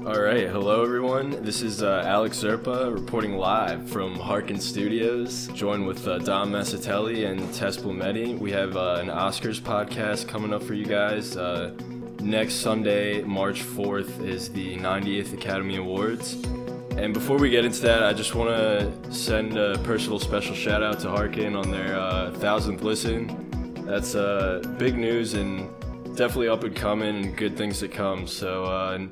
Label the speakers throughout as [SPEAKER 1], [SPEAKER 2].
[SPEAKER 1] All right, hello everyone. This is uh, Alex Zerpa reporting live from Harkin Studios, joined with uh, Dom Massatelli and Tess Blumetti. We have uh, an Oscars podcast coming up for you guys. Uh, next Sunday, March 4th, is the 90th Academy Awards. And before we get into that, I just want to send a personal special shout out to Harkin on their uh, thousandth listen. That's uh, big news and definitely up and coming and good things to come. So, uh,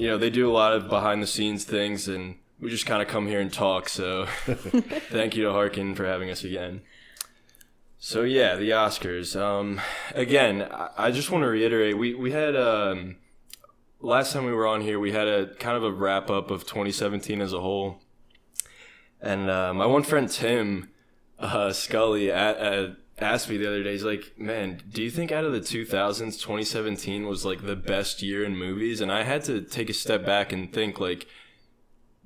[SPEAKER 1] you know, they do a lot of behind the scenes things, and we just kind of come here and talk. So, thank you to Harkin for having us again. So yeah, the Oscars. Um, again, I, just want to reiterate we we had um, last time we were on here, we had a kind of a wrap up of 2017 as a whole, and uh, my one friend Tim uh, Scully at, at asked me the other day, he's like, man, do you think out of the 2000s, 2017 was like the best year in movies? And I had to take a step back and think, like,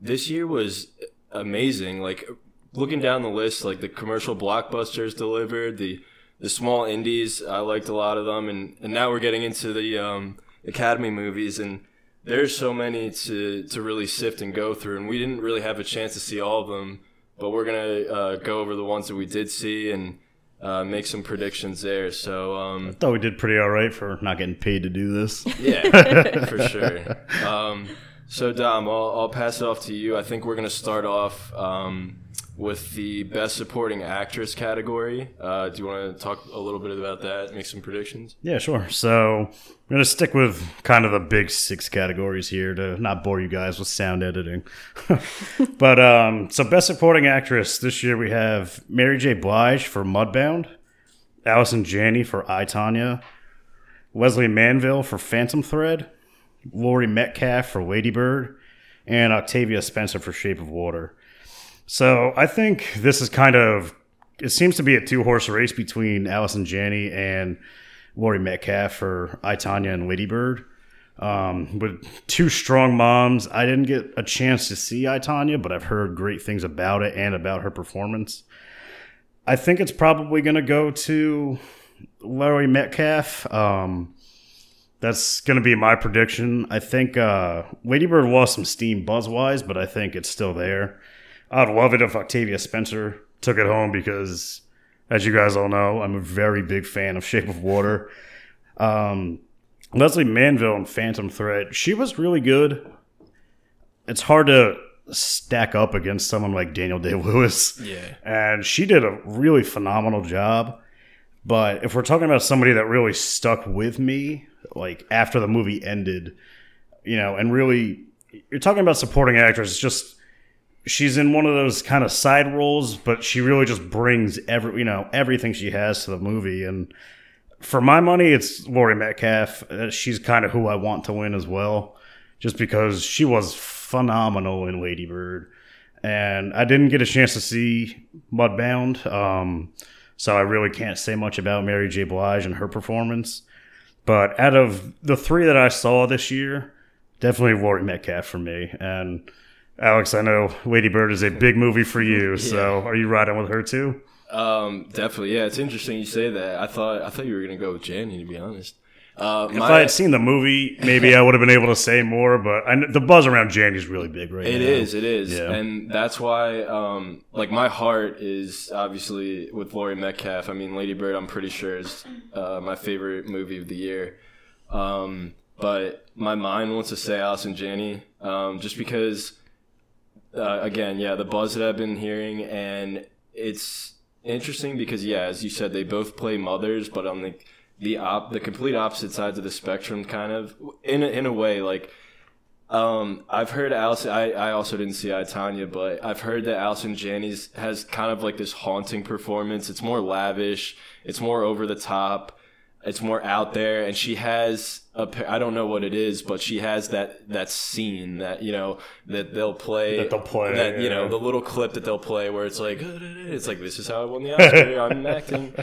[SPEAKER 1] this year was amazing. Like, looking down the list, like the commercial blockbusters delivered, the the small indies, I liked a lot of them. And, and now we're getting into the um, Academy movies, and there's so many to, to really sift and go through. And we didn't really have a chance to see all of them, but we're going to uh, go over the ones that we did see and uh, make some predictions there. So um,
[SPEAKER 2] I thought we did pretty all right for not getting paid to do this.
[SPEAKER 1] Yeah, for sure. Um, so Dom, I'll, I'll, pass it off to you. I think we're gonna start off um, with the best supporting actress category. Uh, do you want to talk a little bit about that? Make some predictions.
[SPEAKER 2] Yeah, sure. So I'm gonna stick with kind of the big six categories here to not bore you guys with sound editing. but um, so best supporting actress this year we have Mary J. Blige for Mudbound, Allison Janney for I Tonya, Lesley Manville for Phantom Thread, Laurie Metcalf for Lady Bird, and Octavia Spencer for Shape of Water. So I think this is kind of it seems to be a two horse race between Allison Janney and Laurie Metcalf for I Tonya and Lady Bird. Um, with two strong moms, I didn't get a chance to see I Tonya, but I've heard great things about it and about her performance. I think it's probably going to go to Laurie Metcalf. Um, that's going to be my prediction. I think uh, Lady Bird lost some steam buzz wise, but I think it's still there. I'd love it if Octavia Spencer took it home because, as you guys all know, I'm a very big fan of Shape of Water. Um, Lesley Manville and Phantom Thread, she was really good. It's hard to stack up against someone like Daniel Day Lewis.
[SPEAKER 1] Yeah.
[SPEAKER 2] And she did a really phenomenal job. But if we're talking about somebody that really stuck with me, like after the movie ended, you know, and really, you're talking about supporting actress, just she's in one of those kind of side roles, but she really just brings every you know everything she has to the movie. And for my money, it's Laurie Metcalf. Uh, she's kind of who I want to win as well, just because she was phenomenal in Lady Bird. And I didn't get a chance to see Mudbound, um, so I really can't say much about Mary J. Blige and her performance. But out of the three that I saw this year, definitely Laurie Metcalf for me. And Alex, I know Lady Bird is a big movie for you, yeah. so are you riding with her too?
[SPEAKER 1] Um, definitely. Yeah, it's interesting you say that. I thought I thought you were gonna go with Janney, to be honest.
[SPEAKER 2] Uh, if my, I had seen the movie, maybe I would have been able to say more. But I, the buzz around Janney is really big right
[SPEAKER 1] it
[SPEAKER 2] now.
[SPEAKER 1] It is, it is, yeah. and that's why, um, like my heart is obviously with Laurie Metcalf. I mean, Lady Bird, I'm pretty sure is uh, my favorite movie of the year. Um, but my mind wants to say Allison Janney, um, just because uh, again, yeah, the buzz that I've been hearing, and it's interesting because yeah, as you said, they both play mothers, but on the the op the complete opposite sides of the spectrum, kind of in a, in a way. Like, um, I've heard Allison. I, I also didn't see I Tonya, but I've heard that Allison Janney's has kind of like this haunting performance. It's more lavish. It's more over the top it's more out there and she has I don't know what it is but she has that that scene that you know that they'll play
[SPEAKER 2] that they'll play
[SPEAKER 1] that you know the little clip that they'll play where it's like it's like this is how I won the Oscar I'm acting.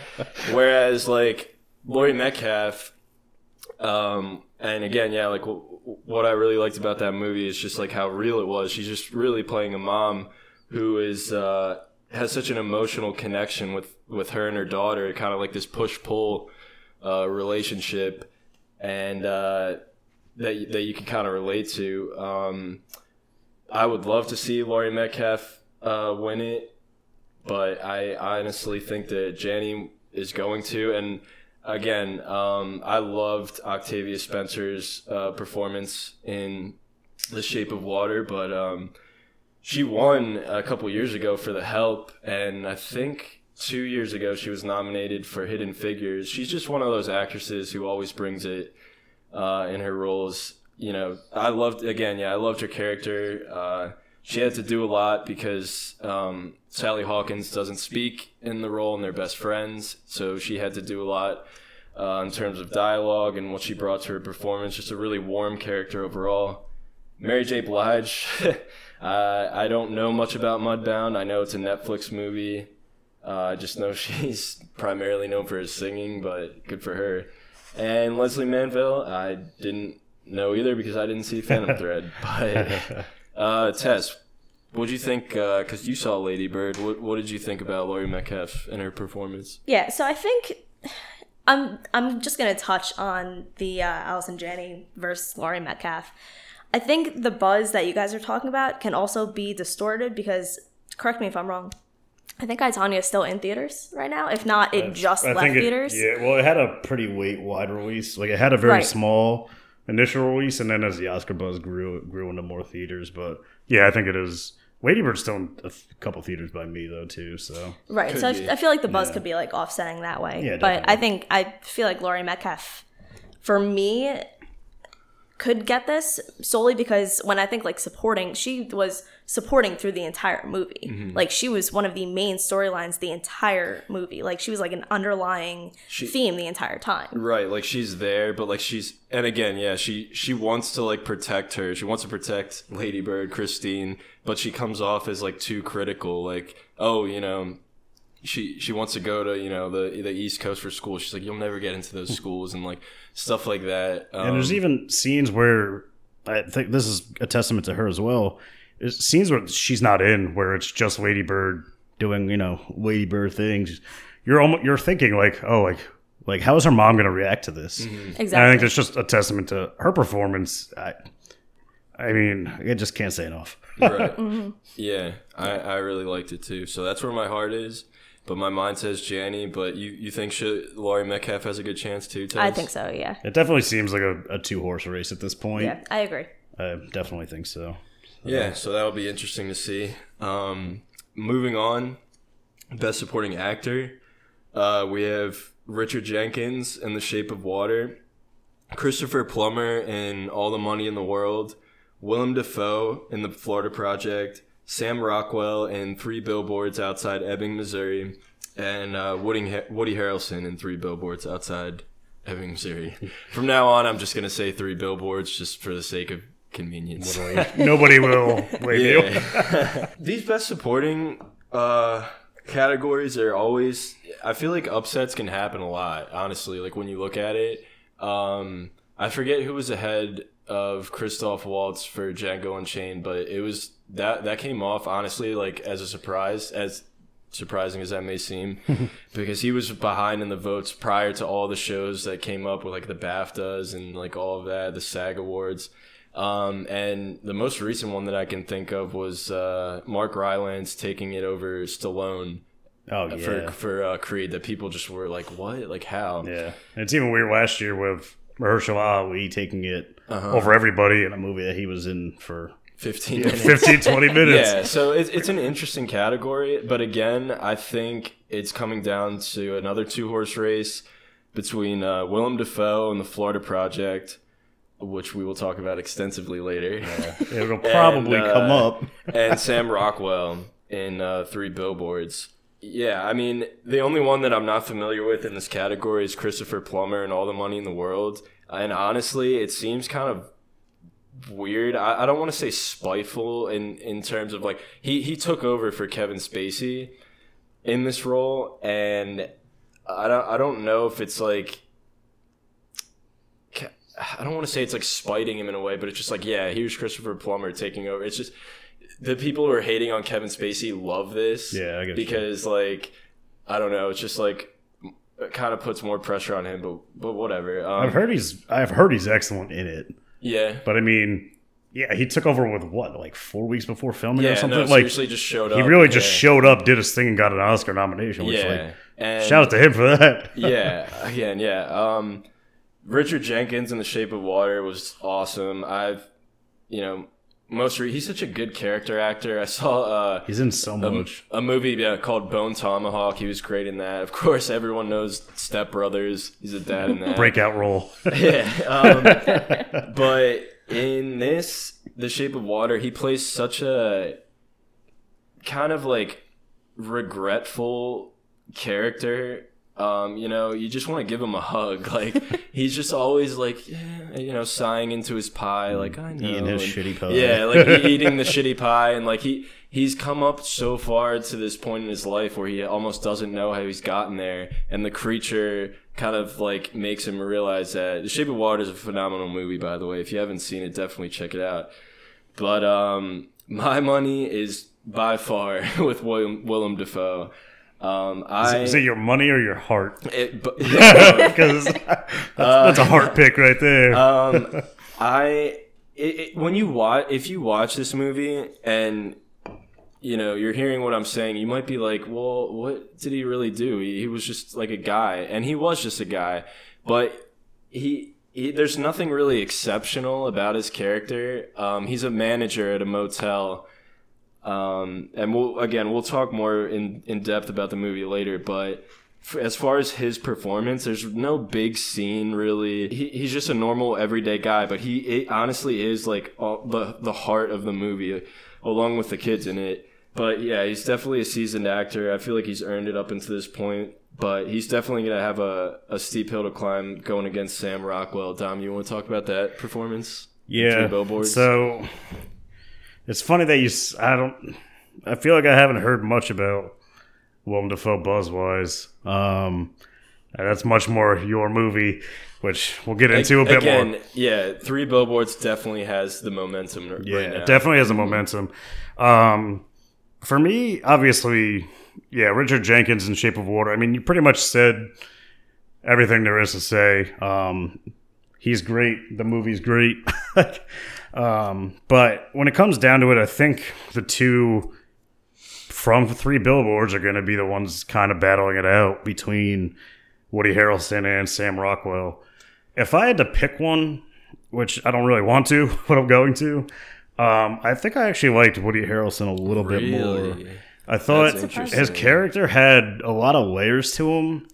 [SPEAKER 1] Whereas like Laurie Metcalf um and again yeah like what I really liked about that movie is just like how real it was. She's just really playing a mom who is uh has such an emotional connection with with her and her daughter kind of like this push pull uh, relationship, and uh, that that you can kind of relate to. Um, I would love to see Laurie Metcalf uh, win it, but I honestly think that Janney is going to. And again, um, I loved Octavia Spencer's uh, performance in The Shape of Water, but um, she won a couple years ago for The Help, and I think two years ago she was nominated for Hidden Figures. She's just one of those actresses who always brings it uh, in her roles. You know, I loved again, yeah, I loved her character. Uh, she had to do a lot because um, Sally Hawkins doesn't speak in the role, and they're best friends, so she had to do a lot uh, in terms of dialogue and what she brought to her performance. Just a really warm character overall. Mary J. Blige. uh, I don't know much about Mudbound. I know it's a Netflix movie. Uh, I just know she's primarily known for her singing, but good for her. And Lesley Manville, I didn't know either because I didn't see Phantom Thread. But uh, Tess, what did you think? Because you saw Lady Bird. What, what did you think about Laurie Metcalf and her performance?
[SPEAKER 3] Yeah, so I think I'm I'm just gonna touch on the uh, Allison Janney versus Laurie Metcalf. I think the buzz that you guys are talking about can also be distorted because correct me if I'm wrong. I think I Tonya is still in theaters right now. If not, it just
[SPEAKER 2] I
[SPEAKER 3] left
[SPEAKER 2] think it-
[SPEAKER 3] theaters.
[SPEAKER 2] yeah, well, it had a pretty wait wide release. Like it had a very
[SPEAKER 3] Right.
[SPEAKER 2] small initial release, and then as the Oscar buzz grew, it grew into more theaters. But yeah, I think it is. Lady Bird's still in a th- couple theaters by me though too. So
[SPEAKER 3] Right.
[SPEAKER 1] Could
[SPEAKER 3] so I,
[SPEAKER 1] be.
[SPEAKER 3] I feel like the buzz
[SPEAKER 2] Yeah.
[SPEAKER 3] could be like offsetting that way.
[SPEAKER 2] Yeah,
[SPEAKER 3] but I think I feel like Laurie Metcalf, for me, could get this solely because when I think like supporting, she was supporting through the entire movie.
[SPEAKER 1] Mm-hmm.
[SPEAKER 3] Like she was one of the main storylines the entire movie. Like she was like an underlying theme the entire time.
[SPEAKER 1] Right, like she's there, but like she's and again, yeah, she she wants to like protect her. She wants to protect Lady Bird, Christine, but she comes off as like too critical. Like, oh, you know, she she wants to go to you know the the East Coast for school. She's like, you'll never get into those schools and like stuff like that. Um,
[SPEAKER 2] and there's even scenes where I think this is a testament to her as well. There's scenes where she's not in, where it's just Lady Bird doing you know Lady Bird things. You're almost you're thinking like, oh, like like how is her mom going to react to this? And I think that's just a testament to her performance. I, I mean, I just can't say enough.
[SPEAKER 1] right. Yeah, I, I really liked it too. So that's where my heart is. But my mind says Janney. But you, you think she, Laurie Metcalf has a good chance too? Tess?
[SPEAKER 3] I think so. Yeah.
[SPEAKER 2] It definitely seems like a, a two horse race at this point.
[SPEAKER 3] Yeah. I agree.
[SPEAKER 2] I definitely think so.
[SPEAKER 1] Yeah, so that'll be interesting to see. Um, moving on, best supporting actor, uh, we have Richard Jenkins in The Shape of Water, Christopher Plummer in All the Money in the World, Willem Dafoe in The Florida Project, Sam Rockwell in Three Billboards Outside Ebbing, Missouri, and uh, Woody, Woody Harrelson in Three Billboards Outside Ebbing, Missouri. From now on, I'm just gonna say Three Billboards just for the sake of convenience.
[SPEAKER 2] Nobody will blame you.
[SPEAKER 1] These best supporting uh, categories are always. I feel like upsets can happen a lot. Honestly, like when you look at it, um, I forget who was ahead of Christoph Waltz for Django Unchained, but it was that that came off honestly like as a surprise as surprising as that may seem because he was behind in the votes prior to all the shows that came up with like the BAFTAs and like all of that the SAG awards um, and the most recent one that I can think of was uh, Mark Rylance taking it over Stallone
[SPEAKER 2] Oh yeah.
[SPEAKER 1] for for uh, Creed. That people just were like, "What? Like how?"
[SPEAKER 2] Yeah, it's even weird last year with Mahershala Ali taking it
[SPEAKER 1] Uh-huh.
[SPEAKER 2] over everybody in a movie that he was in for
[SPEAKER 1] Fifteen minutes.
[SPEAKER 2] 15, 20 minutes.
[SPEAKER 1] Yeah, so it's it's an interesting category, but again, I think it's coming down to another two horse race between uh, Willem Dafoe and the Florida Project, which we will talk about extensively later.
[SPEAKER 2] It'll probably
[SPEAKER 1] And, uh,
[SPEAKER 2] come up.
[SPEAKER 1] and Sam Rockwell in uh, Three Billboards. Yeah, I mean, the only one that I'm not familiar with in this category is Christopher Plummer and All the Money in the World. And honestly, it seems kind of weird. I, I don't want to say spiteful in, in terms of like, he, he took over for Kevin Spacey in this role. And I don't, I don't know if it's like, I don't want to say it's like spiting him in a way, but it's just like, yeah, here's Christopher Plummer taking over. It's just the people who are hating on Kevin Spacey love this.
[SPEAKER 2] Yeah, I get you.
[SPEAKER 1] because like I don't know, it's just like it kind of puts more pressure on him, but but whatever. Um,
[SPEAKER 2] I've heard he's I've heard he's excellent in it.
[SPEAKER 1] Yeah.
[SPEAKER 2] But I mean, yeah, he took over with what, like four weeks before filming
[SPEAKER 1] Yeah,
[SPEAKER 2] or something?
[SPEAKER 1] no,
[SPEAKER 2] like
[SPEAKER 1] seriously just showed up.
[SPEAKER 2] he really just
[SPEAKER 1] yeah.
[SPEAKER 2] showed up, did his thing, and got an Oscar nomination. Which,
[SPEAKER 1] Yeah.
[SPEAKER 2] like,
[SPEAKER 1] and
[SPEAKER 2] shout out to him for that.
[SPEAKER 1] yeah, again, yeah. Um, Richard Jenkins in The Shape of Water was awesome. I've, you know, most re- he's such a good character actor. I saw uh,
[SPEAKER 2] He's in so
[SPEAKER 1] a,
[SPEAKER 2] much.
[SPEAKER 1] a movie yeah, called Bone Tomahawk. He was great in that. Of course, everyone knows Step Brothers. He's a dad in that.
[SPEAKER 2] Breakout role.
[SPEAKER 1] yeah. Um, but in this, The Shape of Water, he plays such a kind of like regretful character. Um, you know, you just want to give him a hug. Like he's just always like, yeah, you know, sighing into his pie. Like I know,
[SPEAKER 2] Eating his
[SPEAKER 1] and-
[SPEAKER 2] shitty pie.
[SPEAKER 1] Yeah, like eating the shitty pie, and like he he's come up so far to this point in his life where he almost doesn't know how he's gotten there, and the creature kind of like makes him realize that The Shape of Water is a phenomenal movie. By the way, if you haven't seen it, definitely check it out. But um, my money is by far with William Willem Dafoe. Um, I
[SPEAKER 2] Is it your money or your heart? Because that's, that's a heart pick right there.
[SPEAKER 1] um, I it, it, when you watch if you watch this movie and you know you're hearing what I'm saying, you might be like, well, what did he really do? He, he was just like a guy, and he was just a guy, but he. He, there's nothing really exceptional about his character. Um, he's a manager at a motel, um, and we'll again we'll talk more in, in depth about the movie later. But f- as far as his performance, there's no big scene really. He, he's just a normal everyday guy, but he it honestly is like all, the the heart of the movie, along with the kids in it. But yeah, he's definitely a seasoned actor. I feel like he's earned it up until this point. But he's definitely gonna have a, a steep hill to climb going against Sam Rockwell. Dom, you want to talk about that performance?
[SPEAKER 2] yeah.
[SPEAKER 1] Three billboards.
[SPEAKER 2] So it's funny that you. I don't. I feel like I haven't heard much about Willem Dafoe buzzwise. Um, that's much more your movie, which we'll get into a bit
[SPEAKER 1] Again,
[SPEAKER 2] more.
[SPEAKER 1] yeah, three billboards definitely has the momentum r-
[SPEAKER 2] Yeah,
[SPEAKER 1] now.
[SPEAKER 2] it definitely has a momentum. Um, for me, obviously, yeah, Richard Jenkins in Shape of Water. I mean, you pretty much said everything there is to say. Um, he's great. The movie's great. um, but when it comes down to it, I think the two from three billboards are going to be the ones kind of battling it out between Woody Harrelson and Sam Rockwell. If I had to pick one, which I don't really want to, but I'm going to, um, I think I actually liked Woody Harrelson a little bit more. I thought his character had a lot of layers to him.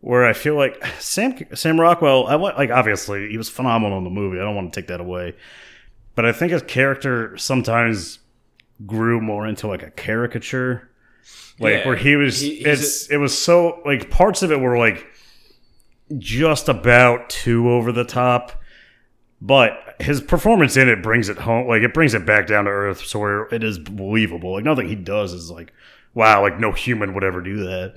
[SPEAKER 2] Where I feel like Sam Sam Rockwell, I want like obviously he was phenomenal in the movie. I don't want to take that away, but I think his character sometimes grew more into like a caricature, like
[SPEAKER 1] Yeah,
[SPEAKER 2] where he was.
[SPEAKER 1] he-
[SPEAKER 2] it's it was so like parts of it were like just about too over the top, but his performance in it brings it home. Like it brings it back down to earth, so where it is believable. Like nothing he does is like, wow, like no human would ever do that.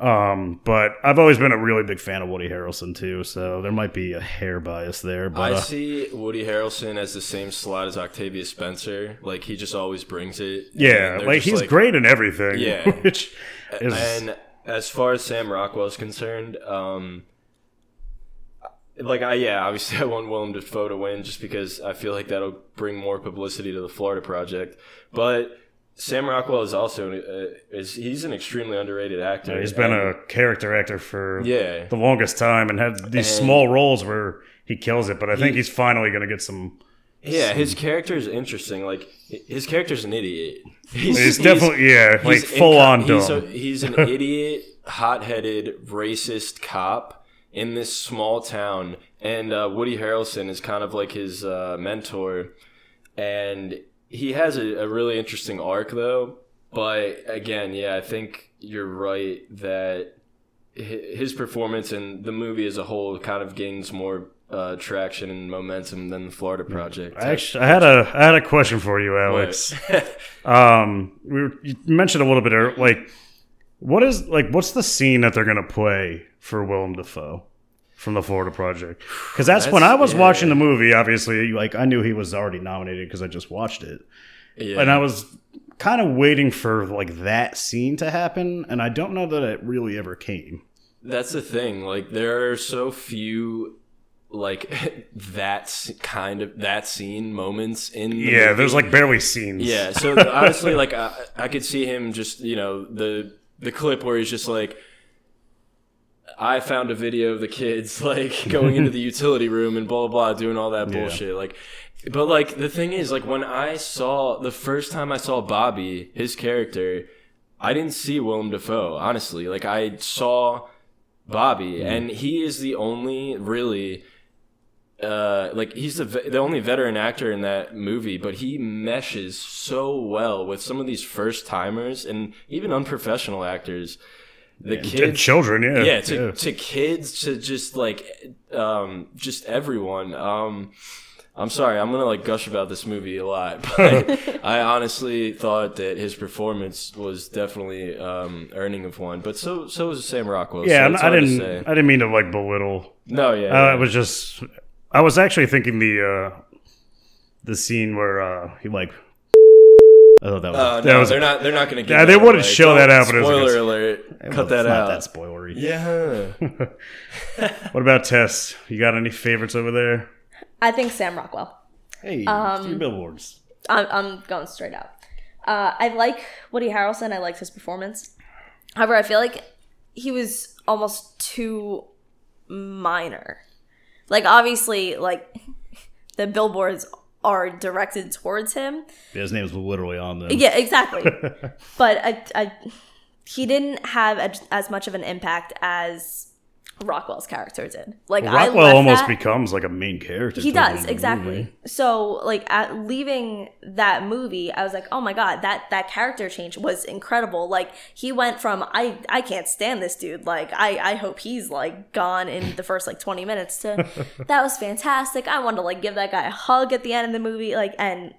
[SPEAKER 2] Um, but I've always been a really big fan of Woody Harrelson too, so there might be a hair bias there. But
[SPEAKER 1] I
[SPEAKER 2] uh,
[SPEAKER 1] see Woody Harrelson as the same slot as Octavia Spencer. Like he just always brings it.
[SPEAKER 2] yeah, like he's great in everything.
[SPEAKER 1] Yeah.
[SPEAKER 2] which is
[SPEAKER 1] And as far as Sam Rockwell's concerned, um, like I yeah, obviously I want Willem Dafoe to win just because I feel like that'll bring more publicity to the Florida Project. But Sam Rockwell is also uh, is he's an extremely underrated actor.
[SPEAKER 2] he's been
[SPEAKER 1] And-
[SPEAKER 2] a character actor for
[SPEAKER 1] yeah.
[SPEAKER 2] the longest time and had these
[SPEAKER 1] And-
[SPEAKER 2] small roles where he kills it. But I think he's finally going to get some.
[SPEAKER 1] Yeah, his character is interesting. Like his character's an idiot. He's,
[SPEAKER 2] He's, definitely yeah, like
[SPEAKER 1] he's
[SPEAKER 2] full
[SPEAKER 1] inco-
[SPEAKER 2] on dumb.
[SPEAKER 1] He's, a, he's an idiot, hot-headed, racist cop in this small town, and uh, Woody Harrelson is kind of like his uh, mentor, and he has a, a really interesting arc though. But again, yeah, I think you're right that his performance and the movie as a whole kind of gains more uh, traction and momentum than the Florida Project.
[SPEAKER 2] I actually, I had a I had a question for you, Alex. Um, we were, you mentioned a little bit earlier, like what is like what's the scene that they're gonna play for Willem Dafoe from the Florida Project? Because that's, when I was
[SPEAKER 1] yeah.
[SPEAKER 2] watching the movie. Obviously, like I knew he was already nominated because I just watched it,
[SPEAKER 1] yeah.
[SPEAKER 2] and I was kind of waiting for like that scene to happen, and I don't know that it really ever came.
[SPEAKER 1] That's the thing. Like there are so few like that kind of that scene moments in the
[SPEAKER 2] Yeah,
[SPEAKER 1] movie.
[SPEAKER 2] there's like barely scenes.
[SPEAKER 1] Yeah, so honestly, like I, I could see him just you know the the clip where he's just like, I found a video of the kids like going into the utility room and blah blah blah doing all that
[SPEAKER 2] Yeah.
[SPEAKER 1] bullshit. Like, but like the thing is, like when I saw the first time I saw Bobby, his character, I didn't see Willem Dafoe. Honestly, like I saw Bobby, and he is the only really uh, like he's the ve- the only veteran actor in that movie, but he meshes so well with some of these first timers and even unprofessional actors. The
[SPEAKER 2] And
[SPEAKER 1] kids,
[SPEAKER 2] children, yeah.
[SPEAKER 1] yeah, to, to kids, to just like, um, just everyone. Um, I'm sorry, I'm gonna like gush about this movie a lot, but I honestly thought that his performance was definitely um, earning of one. But so so was Sam Rockwell.
[SPEAKER 2] yeah,
[SPEAKER 1] so
[SPEAKER 2] I didn't. I didn't mean to like belittle.
[SPEAKER 1] No, yeah,
[SPEAKER 2] Uh,
[SPEAKER 1] yeah.
[SPEAKER 2] it was just. I was actually thinking the uh the scene where uh he like. I thought that was.
[SPEAKER 1] Uh,
[SPEAKER 2] that
[SPEAKER 1] no,
[SPEAKER 2] was
[SPEAKER 1] they're not. They're not going to. Get.
[SPEAKER 2] Yeah, they wouldn't show that out, but it was
[SPEAKER 1] spoiler
[SPEAKER 2] good.
[SPEAKER 1] alert.
[SPEAKER 2] it
[SPEAKER 1] Cut
[SPEAKER 2] was
[SPEAKER 1] that
[SPEAKER 2] not
[SPEAKER 1] out.
[SPEAKER 2] that spoilery.
[SPEAKER 1] yeah.
[SPEAKER 2] What about Tess? You got any favorites over there?
[SPEAKER 3] I think Sam Rockwell.
[SPEAKER 2] Hey,
[SPEAKER 3] Um,
[SPEAKER 2] three billboards.
[SPEAKER 3] I'm, I'm going straight out. Uh, I like Woody Harrelson. I liked his performance. However, I feel like he was almost too minor. Like, obviously, like the billboards are directed towards him.
[SPEAKER 2] His name is literally on them.
[SPEAKER 3] Yeah, exactly. but I, I, he didn't have as, as much of an impact as Rockwell's character did. Like, I
[SPEAKER 2] Rockwell almost
[SPEAKER 3] that-
[SPEAKER 2] becomes like a main character.
[SPEAKER 3] he does
[SPEAKER 2] end of the
[SPEAKER 3] exactly
[SPEAKER 2] movie.
[SPEAKER 3] so like at leaving that movie i was like oh my god that that character change was incredible like he went from i i can't stand this dude like i i hope he's like gone in the first like 20 minutes to that was fantastic i wanted to like give that guy a hug at the end of the movie like and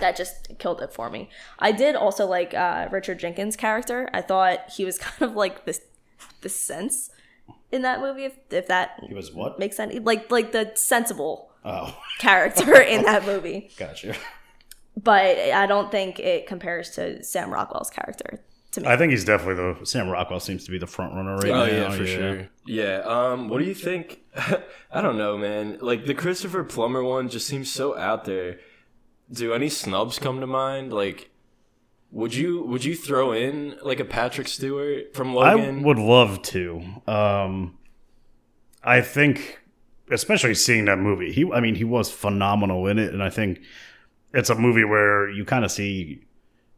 [SPEAKER 3] that just killed it for me i did also like uh richard jenkins character i thought he was kind of like this the sense in that movie if, if that
[SPEAKER 2] He was what?
[SPEAKER 3] makes sense like like the sensible
[SPEAKER 2] Oh,
[SPEAKER 3] character in that movie
[SPEAKER 2] gotcha.
[SPEAKER 3] but i don't think it compares to sam rockwell's character to me
[SPEAKER 2] I think he's definitely the Sam Rockwell seems to be the front runner right
[SPEAKER 1] Oh
[SPEAKER 2] now.
[SPEAKER 1] yeah, for sure. Yeah. Um, what do you think? I don't know, man. Like the Christopher Plummer one just seems so out there. Do any snubs come to mind? Like, would you would you throw in like a Patrick Stewart from Logan?
[SPEAKER 2] I would love to. Um, I think, especially seeing that movie, he. I mean, he was phenomenal in it, and I think it's a movie where you kind of see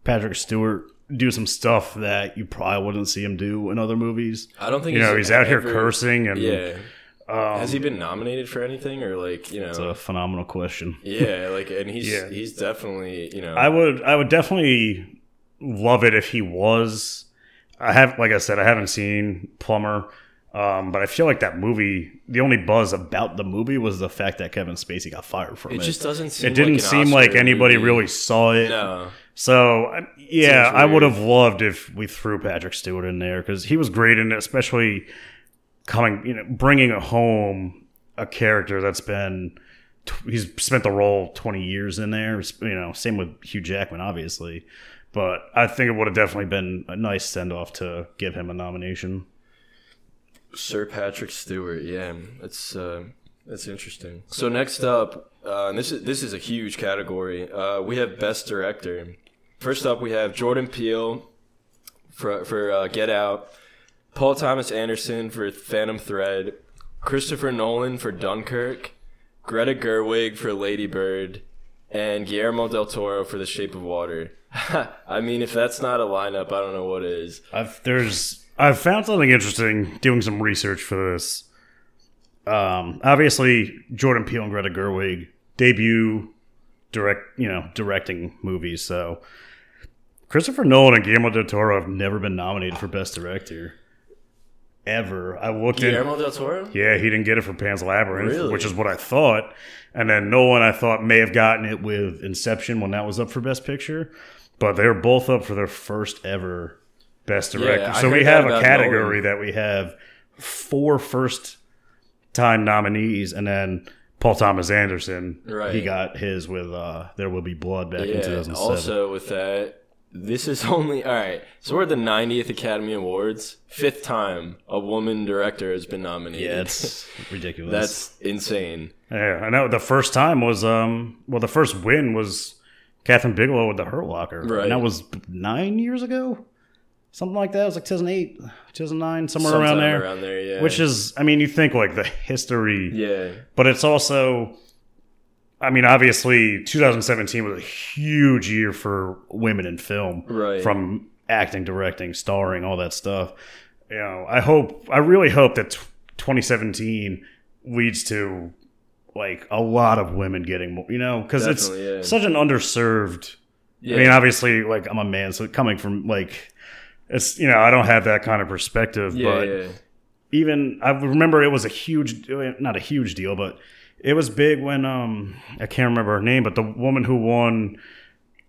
[SPEAKER 2] Patrick Stewart do some stuff that you probably wouldn't see him do in other movies.
[SPEAKER 1] I don't think
[SPEAKER 2] You know, he's out here cursing, and
[SPEAKER 1] Yeah.
[SPEAKER 2] um,
[SPEAKER 1] Has he been nominated for anything or like you know?
[SPEAKER 2] it's a phenomenal question.
[SPEAKER 1] yeah, like and he's
[SPEAKER 2] Yeah.
[SPEAKER 1] he's definitely you know.
[SPEAKER 2] I would I would definitely love it if he was. I have like I said, I haven't seen Plummer, um, but I feel like that movie. The only buzz about the movie was the fact that Kevin Spacey got fired from it.
[SPEAKER 1] it just doesn't seem.
[SPEAKER 2] it didn't
[SPEAKER 1] like
[SPEAKER 2] seem like anybody
[SPEAKER 1] movie.
[SPEAKER 2] really saw it.
[SPEAKER 1] No.
[SPEAKER 2] So yeah, I would have loved if we threw Patrick Stewart in there because he was great in it, especially coming, you know, bringing home a character that's been he's spent the role twenty years in there. You know, same with Hugh Jackman, obviously, but I think it would have definitely been a nice send off to give him a nomination.
[SPEAKER 1] Sir Patrick Stewart. Yeah, it's uh, that's interesting. So next up, uh, and this is this is a huge category. Uh, we have Best Director. First up, we have Jordan Peele for for uh, Get Out, Paul Thomas Anderson for Phantom Thread, Christopher Nolan for Dunkirk, Greta Gerwig for Lady Bird, and Guillermo del Toro for The Shape of Water. I mean, if that's not a lineup, I don't know what is.
[SPEAKER 2] I've there's I've found something interesting doing some research for this. Um, obviously, Jordan Peele and Greta Gerwig debut direct, you know, directing movies. So Christopher Nolan and Guillermo del Toro have never been nominated for Best Director ever. I looked in.
[SPEAKER 1] Guillermo del Toro.
[SPEAKER 2] Yeah, he didn't get it for Pan's Labyrinth,
[SPEAKER 1] Really?
[SPEAKER 2] which is what I thought. And then Nolan, I thought, may have gotten it with Inception when that was up for Best Picture. But they're both up for their first ever Best Director.
[SPEAKER 1] I
[SPEAKER 2] so we have a category
[SPEAKER 1] Nolan.
[SPEAKER 2] that we have four first time nominees, and then Paul Thomas Anderson.
[SPEAKER 1] Right.
[SPEAKER 2] He got his with uh, There Will Be Blood back in
[SPEAKER 1] Yeah.
[SPEAKER 2] 2007.
[SPEAKER 1] Also, with that, this is only all right. So we're at the 90th Academy Awards. Fifth time a woman director has been nominated.
[SPEAKER 2] Yeah, it's ridiculous.
[SPEAKER 1] That's insane.
[SPEAKER 2] yeah. I know the first time was um well the first win was Kathryn Bigelow with the Hurt Locker.
[SPEAKER 1] Right.
[SPEAKER 2] And that was nine years ago, something like that. It was like 2008, 2009, somewhere
[SPEAKER 1] Sometime
[SPEAKER 2] around there.
[SPEAKER 1] Around there, yeah.
[SPEAKER 2] Which is, I mean, you think like the history,
[SPEAKER 1] yeah,
[SPEAKER 2] but it's also, I mean, obviously 2017 was a huge year for women in film,
[SPEAKER 1] Right.
[SPEAKER 2] From acting, directing, starring, all that stuff. You know, I hope, I really hope that t- 2017 leads to like a lot of women getting more, you know, because it's
[SPEAKER 1] yeah.
[SPEAKER 2] such an underserved.
[SPEAKER 1] yeah.
[SPEAKER 2] I mean, obviously, like I'm a man, so coming from like, it's you know, I don't have that kind of perspective,
[SPEAKER 1] yeah,
[SPEAKER 2] but even I remember it was a huge, not a huge deal, but it was big when um I can't remember her name, but the woman who won,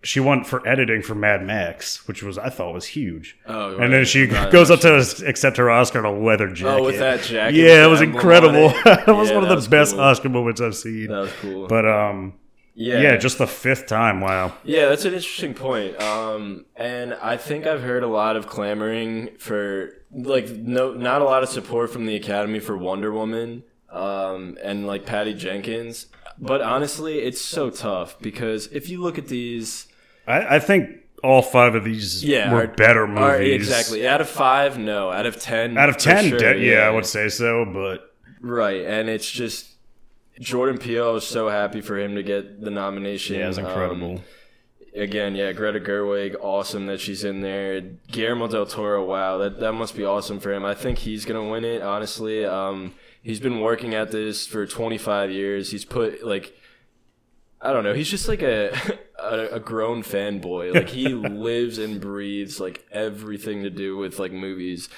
[SPEAKER 2] she won for editing for Mad Max, which was I thought was huge.
[SPEAKER 1] Oh,
[SPEAKER 2] And then she goes up to accept her Oscar in a leather jacket.
[SPEAKER 1] Oh, with that jacket.
[SPEAKER 2] yeah, it was incredible. it was
[SPEAKER 1] Yeah,
[SPEAKER 2] one of the best
[SPEAKER 1] cool.
[SPEAKER 2] Oscar moments I've seen.
[SPEAKER 1] That was cool.
[SPEAKER 2] But um,
[SPEAKER 1] yeah,
[SPEAKER 2] yeah. just the fifth time. Wow.
[SPEAKER 1] Yeah, that's an interesting point. Um, and I think I've heard a lot of clamoring for like no, not a lot of support from the Academy for Wonder Woman, um, and like Patty Jenkins. But honestly, it's so tough because if you look at these,
[SPEAKER 2] I, I think all five of these
[SPEAKER 1] yeah,
[SPEAKER 2] were
[SPEAKER 1] are-
[SPEAKER 2] better movies.
[SPEAKER 1] are- exactly. Out of five, no. Out of ten,
[SPEAKER 2] Out of ten,
[SPEAKER 1] sure,
[SPEAKER 2] de- yeah, I would say so. But
[SPEAKER 1] Right, and it's just Jordan Peele. I was so happy for him to get the nomination.
[SPEAKER 2] yeah, it was
[SPEAKER 1] Um,
[SPEAKER 2] incredible.
[SPEAKER 1] again, yeah, Greta Gerwig, awesome that she's in there. Guillermo del Toro, wow, that that must be awesome for him. I think he's gonna win it. Honestly, um, he's been working at this for 25 years. He's put like. I don't know. He's just like a a, a grown fanboy. Like he lives and breathes like everything to do with like movies,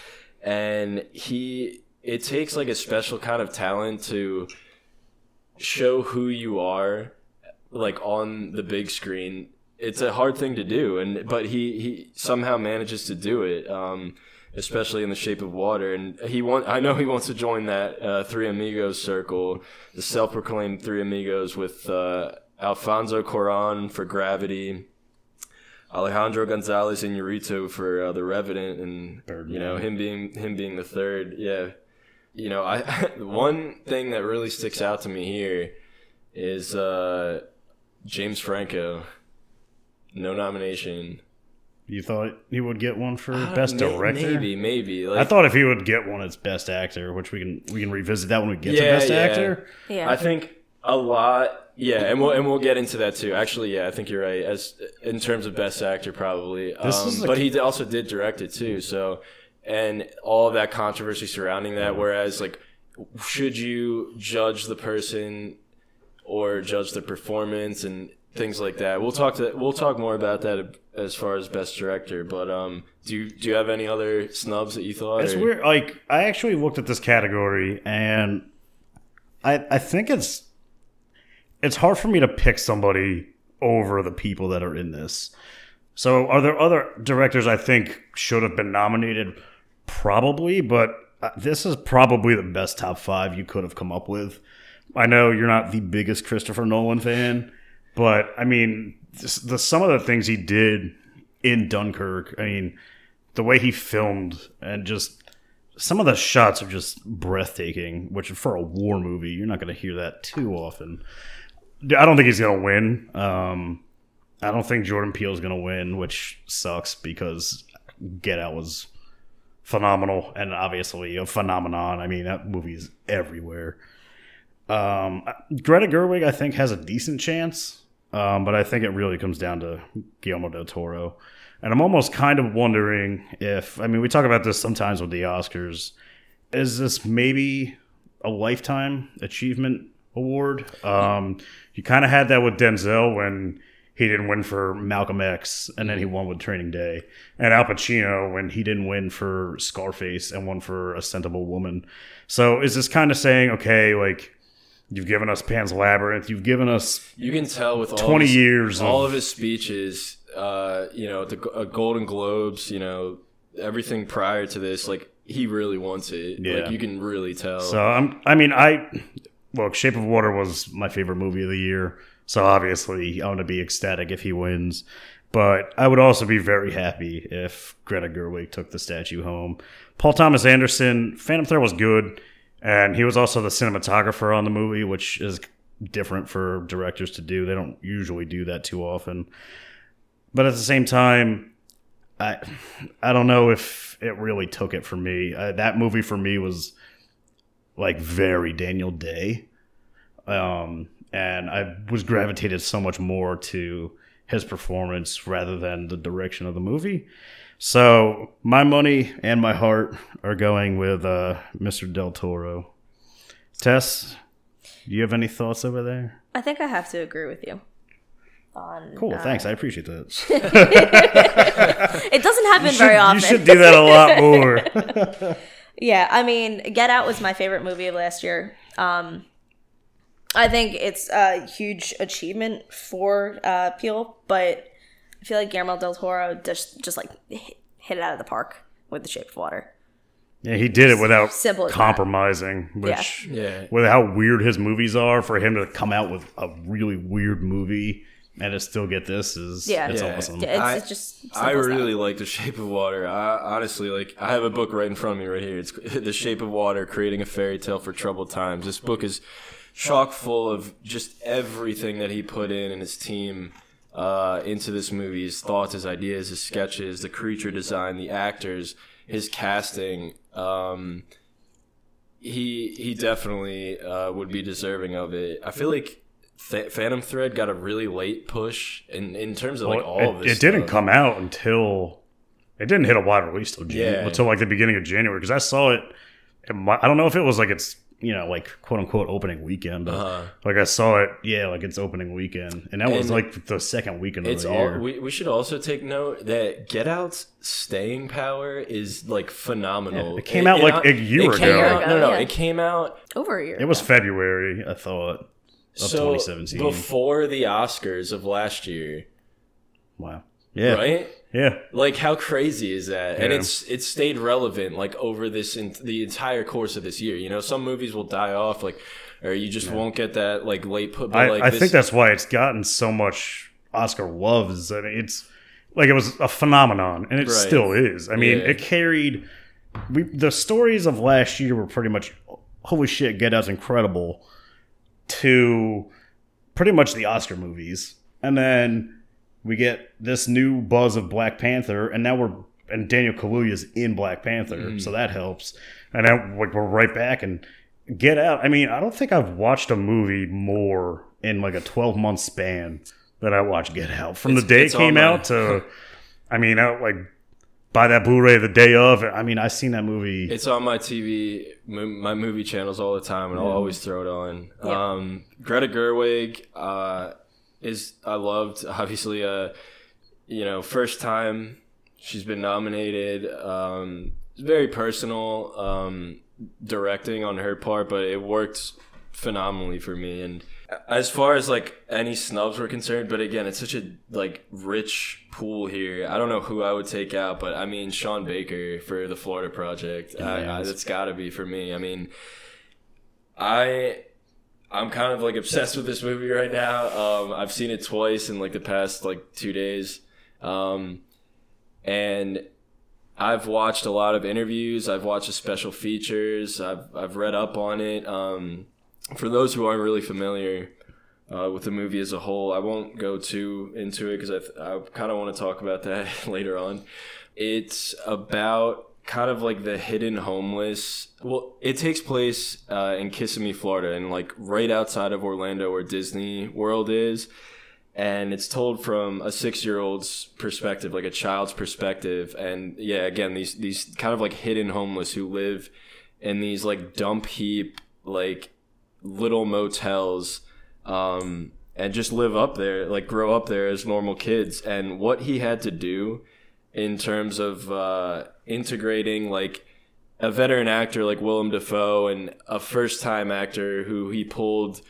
[SPEAKER 1] and he it takes like a special kind of talent to show who you are like on the big screen it's a hard thing to do and but he he somehow manages to do it um especially in the shape of water and he want i know he wants to join that uh, three amigos circle the self-proclaimed three amigos with uh alfonso cuaron for gravity alejandro gonzalez Inarritu for uh, the revenant and you know him being him being the third yeah you know i one thing that really sticks out to me here is uh James Franco. No nomination.
[SPEAKER 2] You thought he would get one for best
[SPEAKER 1] May-
[SPEAKER 2] director?
[SPEAKER 1] Maybe, maybe. Like,
[SPEAKER 2] I thought if he would get one, it's best actor, which we can we can revisit that when we get to best
[SPEAKER 1] yeah.
[SPEAKER 2] actor.
[SPEAKER 3] Yeah.
[SPEAKER 1] I think a lot. Yeah, and we'll and we'll get into that too. Actually, yeah, I think you're right. As in terms of best actor, probably. Um, but he also did direct it too. So, and all of that controversy surrounding that. Whereas, like, should you judge the person or judge the performance and things like that? We'll talk to we'll talk more about that as far as best director. But um, do you do you have any other snubs that you thought?
[SPEAKER 2] It's
[SPEAKER 1] or-
[SPEAKER 2] weird. Like I actually looked at this category, and I I think it's it's hard for me to pick somebody over the people that are in this. So, are there other directors I think should have been nominated? Probably, but uh, this is probably the best top five you could have come up with. I know you're not the biggest Christopher Nolan fan, but I mean, the some of the things he did in Dunkirk. I mean, the way he filmed and just some of the shots are just breathtaking. Which for a war movie, you're not going to hear that too often. I don't think he's to win. Um, I don't think Jordan Peele is going to win, which sucks because Get Out was phenomenal and obviously a phenomenon. I mean, that movie is everywhere. Um, Greta Gerwig, I think, has a decent chance, um, but I think it really comes down to Guillermo del Toro. And I'm almost kind of wondering if, I mean, we talk about this sometimes with the Oscars. Is this maybe a lifetime achievement award? Um, you kind of had that with Denzel when he didn't win for Malcolm X and then he won with Training Day, and Al Pacino when he didn't win for Scarface and won for Scent of a Woman. So is this kind of saying, okay, like you've given us Pan's Labyrinth, you've given us
[SPEAKER 1] You can tell with all
[SPEAKER 2] 20
[SPEAKER 1] of his,
[SPEAKER 2] years of-
[SPEAKER 1] all of his speeches, uh, you know, the uh, Golden Globes, you know, everything prior to this, like he really wants it.
[SPEAKER 2] Yeah.
[SPEAKER 1] Like you can really tell.
[SPEAKER 2] So I'm. I mean, I look. Shape of Water was my favorite movie of the year. So obviously, I'm going to be ecstatic if he wins. But I would also be very happy if Greta Gerwig took the statue home. Paul Thomas Anderson, Phantom Thread was good, and he was also the cinematographer on the movie, which is different for directors to do. They don't usually do that too often. But at the same time, I I don't know if it really took it for me. Uh, that movie for me was like very Daniel Day, um, and I was gravitated so much more to his performance rather than the direction of the movie. So my money and my heart are going with uh, Mr. Del Toro. Tess, do you have any thoughts over there?
[SPEAKER 3] I think I have to agree with you. On
[SPEAKER 2] Cool,
[SPEAKER 3] uh,
[SPEAKER 2] thanks. I appreciate that.
[SPEAKER 3] It doesn't happen
[SPEAKER 2] You should,
[SPEAKER 3] very often.
[SPEAKER 2] you should do that a lot more.
[SPEAKER 3] Yeah, I mean, Get Out was my favorite movie of last year. Um, I think it's a huge achievement for uh, Peele, but I feel like Guillermo del Toro just just like hit, hit it out of the park with The Shape of Water.
[SPEAKER 2] yeah, he did it without
[SPEAKER 3] Simple
[SPEAKER 2] compromising, which
[SPEAKER 1] Yeah.
[SPEAKER 2] with how weird his movies are, for him to come out with a really weird movie and to still get this is
[SPEAKER 3] Yeah.
[SPEAKER 2] it's
[SPEAKER 1] Yeah.
[SPEAKER 2] awesome.
[SPEAKER 3] Yeah, it's,
[SPEAKER 1] I-
[SPEAKER 3] it's just simple
[SPEAKER 1] I
[SPEAKER 3] as that.
[SPEAKER 1] really like The Shape of Water. I, honestly, like I have a book right in front of me right here. It's The Shape of Water: Creating a Fairy Tale for Troubled Times. This book is chock full of just everything that he put in and his team uh, into this movie. His thoughts, his ideas, his sketches, the creature design, the actors, his casting. Um, he he definitely uh, would be deserving of it. I feel like Th- Phantom Thread got a really late push in in terms of like all
[SPEAKER 2] it,
[SPEAKER 1] of this.
[SPEAKER 2] it didn't
[SPEAKER 1] stuff.
[SPEAKER 2] come out until it didn't hit a wide release till Jan-
[SPEAKER 1] Yeah.
[SPEAKER 2] until like the beginning of January because I saw it. it mi- I don't know if it was like its you know like quote unquote opening weekend, but
[SPEAKER 1] Uh-huh.
[SPEAKER 2] like I saw it, yeah, like its opening weekend, and that was like the second weekend of
[SPEAKER 1] It's
[SPEAKER 2] the
[SPEAKER 1] all.
[SPEAKER 2] year.
[SPEAKER 1] We, we should also take note that Get Out's staying power is like phenomenal.
[SPEAKER 2] Yeah, it came out, like, a year
[SPEAKER 1] it came
[SPEAKER 2] ago.
[SPEAKER 1] out- no, no,
[SPEAKER 3] Yeah.
[SPEAKER 1] it came out
[SPEAKER 3] over a year.
[SPEAKER 2] it was February, I thought, of
[SPEAKER 1] so
[SPEAKER 2] 2017.
[SPEAKER 1] before the Oscars of last year,
[SPEAKER 2] wow, yeah,
[SPEAKER 1] right?
[SPEAKER 2] yeah,
[SPEAKER 1] Like how crazy is that? And it's it's stayed relevant like over this in, the entire course of this year. You know, some movies will die off like, or you just won't get that like late put. But
[SPEAKER 2] I,
[SPEAKER 1] like
[SPEAKER 2] I
[SPEAKER 1] this,
[SPEAKER 2] think that's why it's gotten so much Oscar love. Is that it's like it was a phenomenon, and it
[SPEAKER 1] Right.
[SPEAKER 2] still is. I mean,
[SPEAKER 1] Yeah.
[SPEAKER 2] it carried. We the stories of last year were pretty much holy shit, Get Out's incredible. To pretty much the Oscar movies, and then we get this new buzz of Black Panther, and now we're and Daniel Kaluuya's in Black Panther,
[SPEAKER 1] Mm-hmm.
[SPEAKER 2] so that helps. And then like we're right back and Get Out. I mean, I don't think I've watched a movie more in like a 12 month span than I watched Get Out. From
[SPEAKER 1] It's-
[SPEAKER 2] the day it came out to, I mean, I, like buy that Blu-ray the day of. I mean, I've seen that movie.
[SPEAKER 1] It's on my TV, my movie channels all the time, and I'll always throw it on.
[SPEAKER 3] Yeah.
[SPEAKER 1] Um, Greta Gerwig uh, is I loved obviously. Uh, you know, first time she's been nominated. Um, very personal um, directing on her part, but it worked phenomenally for me. And as far as like any snubs were concerned, but again, it's such a like rich pool here. I don't know who I would take out, but I mean Sean Baker for the Florida Project. I, I, that's got to be for me. I mean, I I'm kind of like obsessed with this movie right now. Um, I've seen it twice in like the past like two days, um, and I've watched a lot of interviews. I've watched the special features. I've I've read up on it. Um, for those who aren't really familiar uh, with the movie as a whole, I won't go too into it because I, th- I kind of want to talk about that later on. It's about kind of like the hidden homeless. Well, it takes place uh, in Kissimmee, Florida, and like right outside of Orlando, where Disney World is. And it's told from a six-year-old's perspective, like a child's perspective. And yeah, again, these these kind of like hidden homeless who live in these like dump heap, like little motels, um, and just live up there, like grow up there as normal kids. And what he had to do in terms of uh, integrating like a veteran actor like Willem Dafoe and a first time actor who he pulled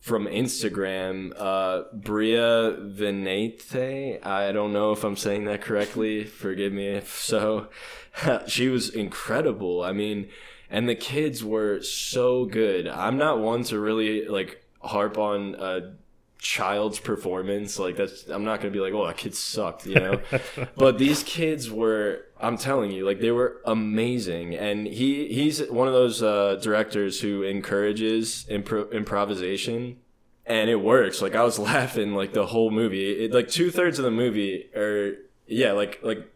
[SPEAKER 1] from Instagram, uh, Bria Venete. I don't know if I'm saying that correctly. Forgive me if so. she was incredible. I mean, and the kids were so good. I'm not one to really like harp on a child's performance. Like that's I'm not gonna be like, oh, that kid sucked, you know. but these kids were, I'm telling you, like they were amazing. And he he's one of those uh, directors who encourages impro- improvisation. And it works. Like I was laughing like the whole movie. It, like two thirds of the movie are yeah, like like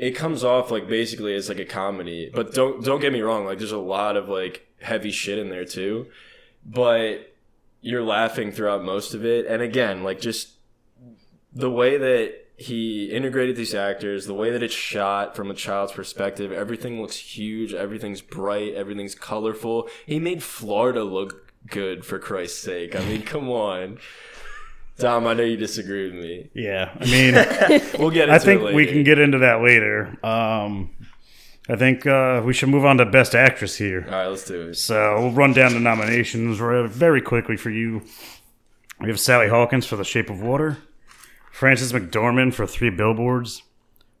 [SPEAKER 1] it comes off like basically as like a comedy. But don't don't get me wrong. Like there's a lot of like heavy shit in there too. But you're laughing throughout most of it. And again, like just the way that he integrated these actors, the way that it's shot from a child's perspective, everything looks huge, everything's bright, everything's colorful. He made Florida look good for Christ's sake. I mean, come on. Dom, I know you disagree with me.
[SPEAKER 2] Yeah, I mean,
[SPEAKER 1] We'll get into
[SPEAKER 2] I think we can get into that later. Um, I think uh, we should move on to Best Actress here.
[SPEAKER 1] All right, let's do it.
[SPEAKER 2] So we'll run down the nominations very quickly for you. We have Sally Hawkins for The Shape of Water, Frances McDormand for Three Billboards,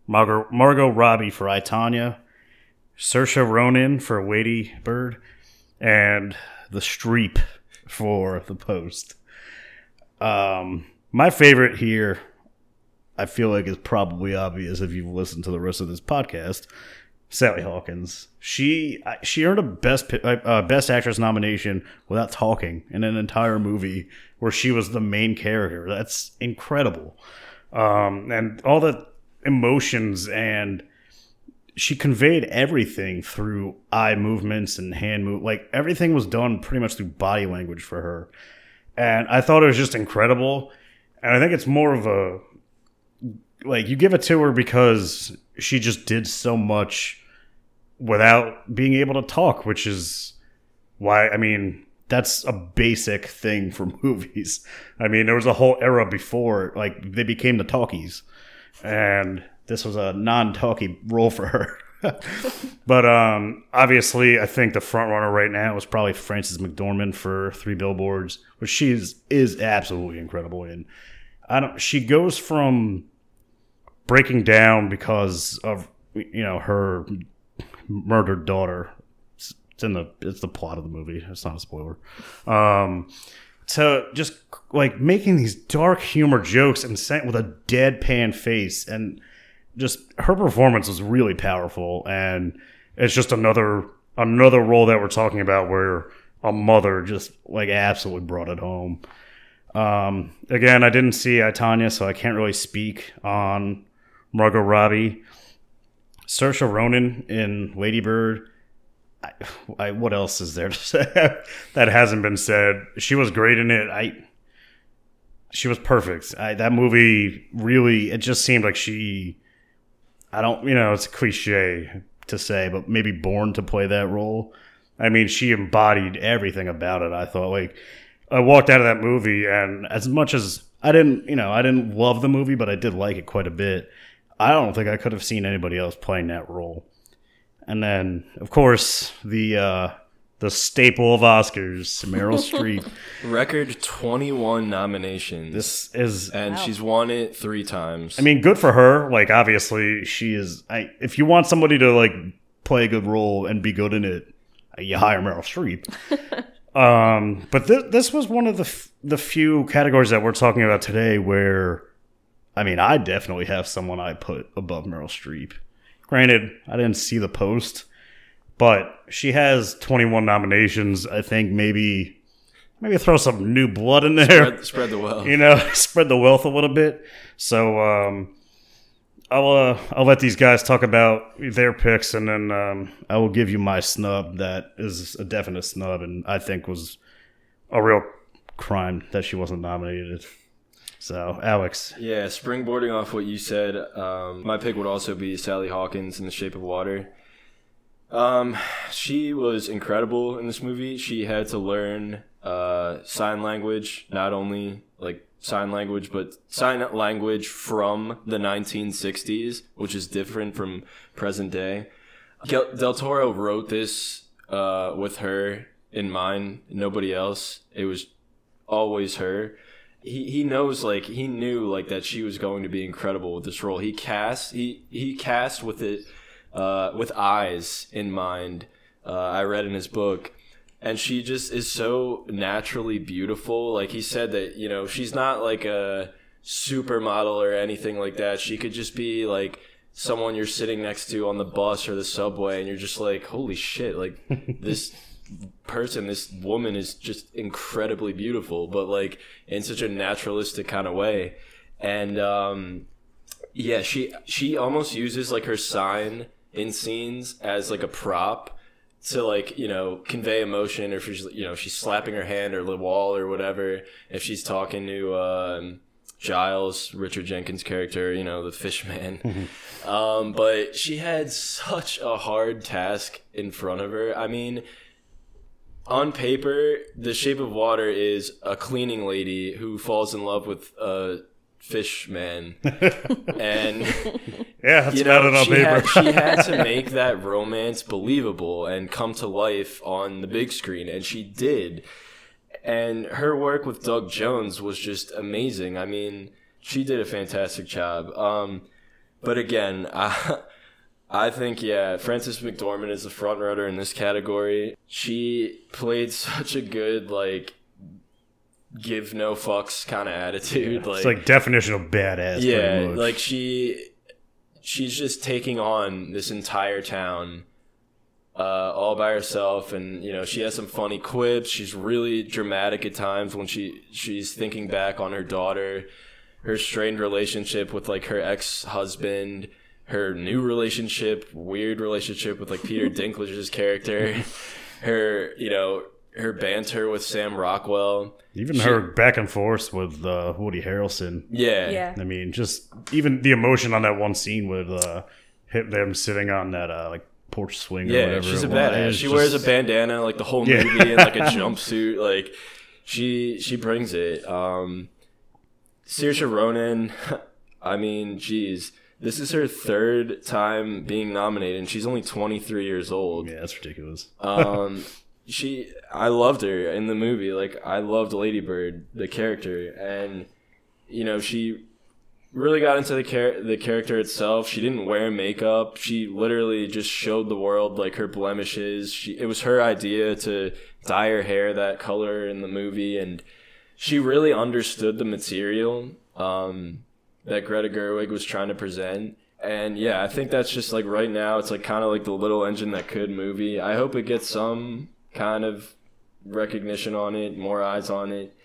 [SPEAKER 2] Margot, Margot Robbie for I, Tonya, Saoirse Ronan for Lady Bird, and The Streep for The Post. Um, my favorite here, I feel like, is probably obvious if you've listened to the rest of this podcast. Sally Hawkins. She she earned a best uh, uh, best actress nomination without talking in an entire movie where she was the main character. That's incredible. Um, and all the emotions and she conveyed everything through eye movements and hand move. Like everything was done pretty much through body language for her. And I thought it was just incredible. And I think it's more of a like you give it to her because she just did so much without being able to talk, which is why I mean that's a basic thing for movies. I mean, there was a whole era before like they became the talkies, and this was a non-talky role for her. but um, obviously, I think the front runner right now is probably Frances McDormand for Three Billboards, which she is is absolutely incredible in. I don't. She goes from breaking down because of you know her murdered daughter. It's in the it's the plot of the movie. It's not a spoiler. Um, to just like making these dark humor jokes and saying with a deadpan face and just her performance was really powerful and it's just another another role that we're talking about where a mother just like absolutely brought it home. Um, again, I didn't see I Tonya, so I can't really speak on Margot Robbie, Saoirse Ronan in Lady Bird. I, I, what else is there to say that hasn't been said? She was great in it. I she was perfect. I, that movie really it just seemed like she I don't you know it's cliche to say, but maybe born to play that role. I mean, she embodied everything about it. I thought like I walked out of that movie and as much as I didn't, you know, I didn't love the movie, but I did like it quite a bit. I don't think I could have seen anybody else playing that role. And then, of course, the uh, the staple of Oscars, Meryl Streep.
[SPEAKER 1] Record 21 nominations.
[SPEAKER 2] This is,
[SPEAKER 1] and
[SPEAKER 3] Wow.
[SPEAKER 1] she's won it three times.
[SPEAKER 2] I mean, good for her. Like, obviously, she is. I if you want somebody to like play a good role and be good in it, you hire Meryl Streep. um, but th- this was one of the f- the few categories that we're talking about today where, I mean, I definitely have someone I put above Meryl Streep. Granted, I didn't see the post, but she has 21 nominations. I think maybe maybe throw some new blood in there
[SPEAKER 1] spread, spread the wealth.
[SPEAKER 2] you know, spread the wealth a little bit. So um, I'll uh, I'll let these guys talk about their picks, and then um, I will give you my snub. That is a definite snub, and I think was a real crime that she wasn't nominated. So Alex,
[SPEAKER 1] Yeah, springboarding off what you said, um, my pick would also be Sally Hawkins in The Shape of Water. Um, she was incredible in this movie. She had to learn uh, sign language, not only like sign language, but sign language from the 1960s, which is different from present day. Del Toro wrote this uh, with her in mind, nobody else. It was always her he he knows like he knew like that she was going to be incredible with this role. He cast he he cast with it uh, with eyes in mind. Uh, I read in his book, and she just is so naturally beautiful. Like he said that you know she's not like a supermodel or anything like that. She could just be like someone you're sitting next to on the bus or the subway, and you're just like, holy shit, like this person, this woman is just incredibly beautiful, but like in such a naturalistic kind of way. And um, yeah, she she almost uses like her sign in scenes as like a prop to like you know convey emotion or if she's you know she's slapping her hand or the wall or whatever if she's talking to um, Giles Richard Jenkins character you know the fish man um, but she had such a hard task in front of her. I mean on paper the shape of water is a cleaning lady who falls in love with a fish man and
[SPEAKER 2] Yeah, that's
[SPEAKER 1] you
[SPEAKER 2] about
[SPEAKER 1] know,
[SPEAKER 2] it on
[SPEAKER 1] she
[SPEAKER 2] paper.
[SPEAKER 1] had, she had to make that romance believable and come to life on the big screen, and she did. And her work with Doug Jones was just amazing. I mean, she did a fantastic job. Um, but again, I, I think yeah, Frances McDormand is the front runner in this category. She played such a good like give no fucks kind of attitude.
[SPEAKER 2] like it's like definition of badass.
[SPEAKER 1] yeah like she she's just taking on this entire town uh, all by herself and you know she has some funny quips she's really dramatic at times when she she's thinking back on her daughter her strained relationship with like her ex-husband her new relationship weird relationship with like peter dinklage's character her you know her banter with sam rockwell
[SPEAKER 2] even her back and forth with uh, Woody Harrelson.
[SPEAKER 1] yeah
[SPEAKER 3] Yeah.
[SPEAKER 2] I mean, just even the emotion on that one scene with uh, him, them sitting on that uh, like porch swing or
[SPEAKER 1] Yeah,
[SPEAKER 2] whatever.
[SPEAKER 1] she's a
[SPEAKER 2] it was.
[SPEAKER 1] badass. She
[SPEAKER 2] just-
[SPEAKER 1] wears a bandana like the whole
[SPEAKER 2] Yeah.
[SPEAKER 1] movie and like a jumpsuit. Like she she brings it. Um Saoirse Ronan, I mean, geez, this is her third time being nominated, and she's only 23 years old.
[SPEAKER 2] Yeah, that's ridiculous.
[SPEAKER 1] Um, she, I loved her in the movie. Like I loved Lady Bird, the character, and you know she really got into the char- the character itself. She didn't wear makeup. She literally just showed the world like her blemishes. She it was her idea to dye her hair that color in the movie, and she really understood the material um, that Greta Gerwig was trying to present. And yeah, I think that's just like right now, it's like kind of like the little engine that could movie. I hope it gets some kind of recognition on it, more eyes on it.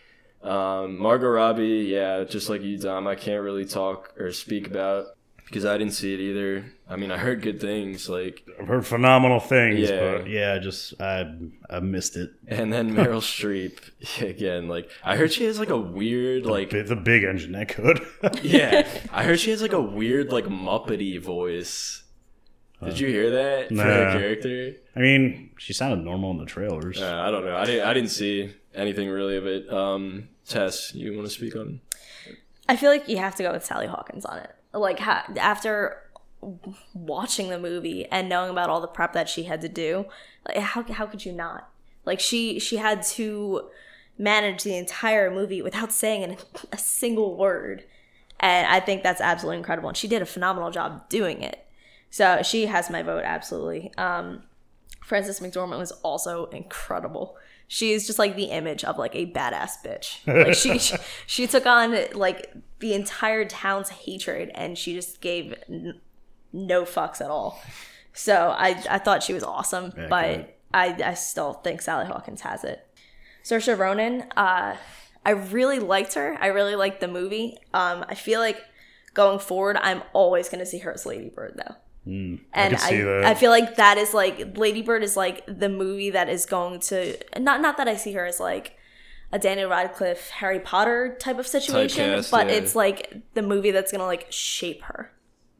[SPEAKER 1] Um, Margot Robbie, yeah, just like you, Dom, I can't really talk or speak about because I didn't see it either. I mean, I heard good things, like,
[SPEAKER 2] I've heard phenomenal things,
[SPEAKER 1] Yeah.
[SPEAKER 2] but yeah, just I I missed it.
[SPEAKER 1] and then Meryl Streep again. Like, I heard she has like a weird, like,
[SPEAKER 2] Bi- the big engine that could.
[SPEAKER 1] yeah, I heard she has like a weird, like, Muppety voice. Did you hear that for her character?
[SPEAKER 2] I mean, she sounded normal in the trailers.
[SPEAKER 1] Uh, I don't know. I didn't. I didn't see anything really of it. Um, Tess, you want to speak on?
[SPEAKER 3] I feel like you have to go with Sally Hawkins on it. Like ha- after watching the movie and knowing about all the prep that she had to do, like how how could you not? Like she she had to manage the entire movie without saying an, a single word, and I think that's absolutely incredible. And she did a phenomenal job doing it. So she has my vote absolutely. Um, Frances McDormand was also incredible. She's just like the image of like a badass bitch. Like she she, she took on like the entire town's hatred and she just gave n- no fucks at all. So I I thought she was awesome,
[SPEAKER 2] Accurate.
[SPEAKER 3] but I I still think Sally Hawkins has it. Saoirse Ronan, uh, I really liked her. I really liked the movie. Um, I feel like going forward, I'm always going to see her as Lady Bird though Hmm. and
[SPEAKER 2] can see
[SPEAKER 3] I. I feel like that is like Lady Bird is like the movie that is going to not not that I see her as like a Daniel Radcliffe Harry Potter type of situation,
[SPEAKER 1] Typecast,
[SPEAKER 3] but
[SPEAKER 1] yeah.
[SPEAKER 3] it's like the movie that's gonna like shape her.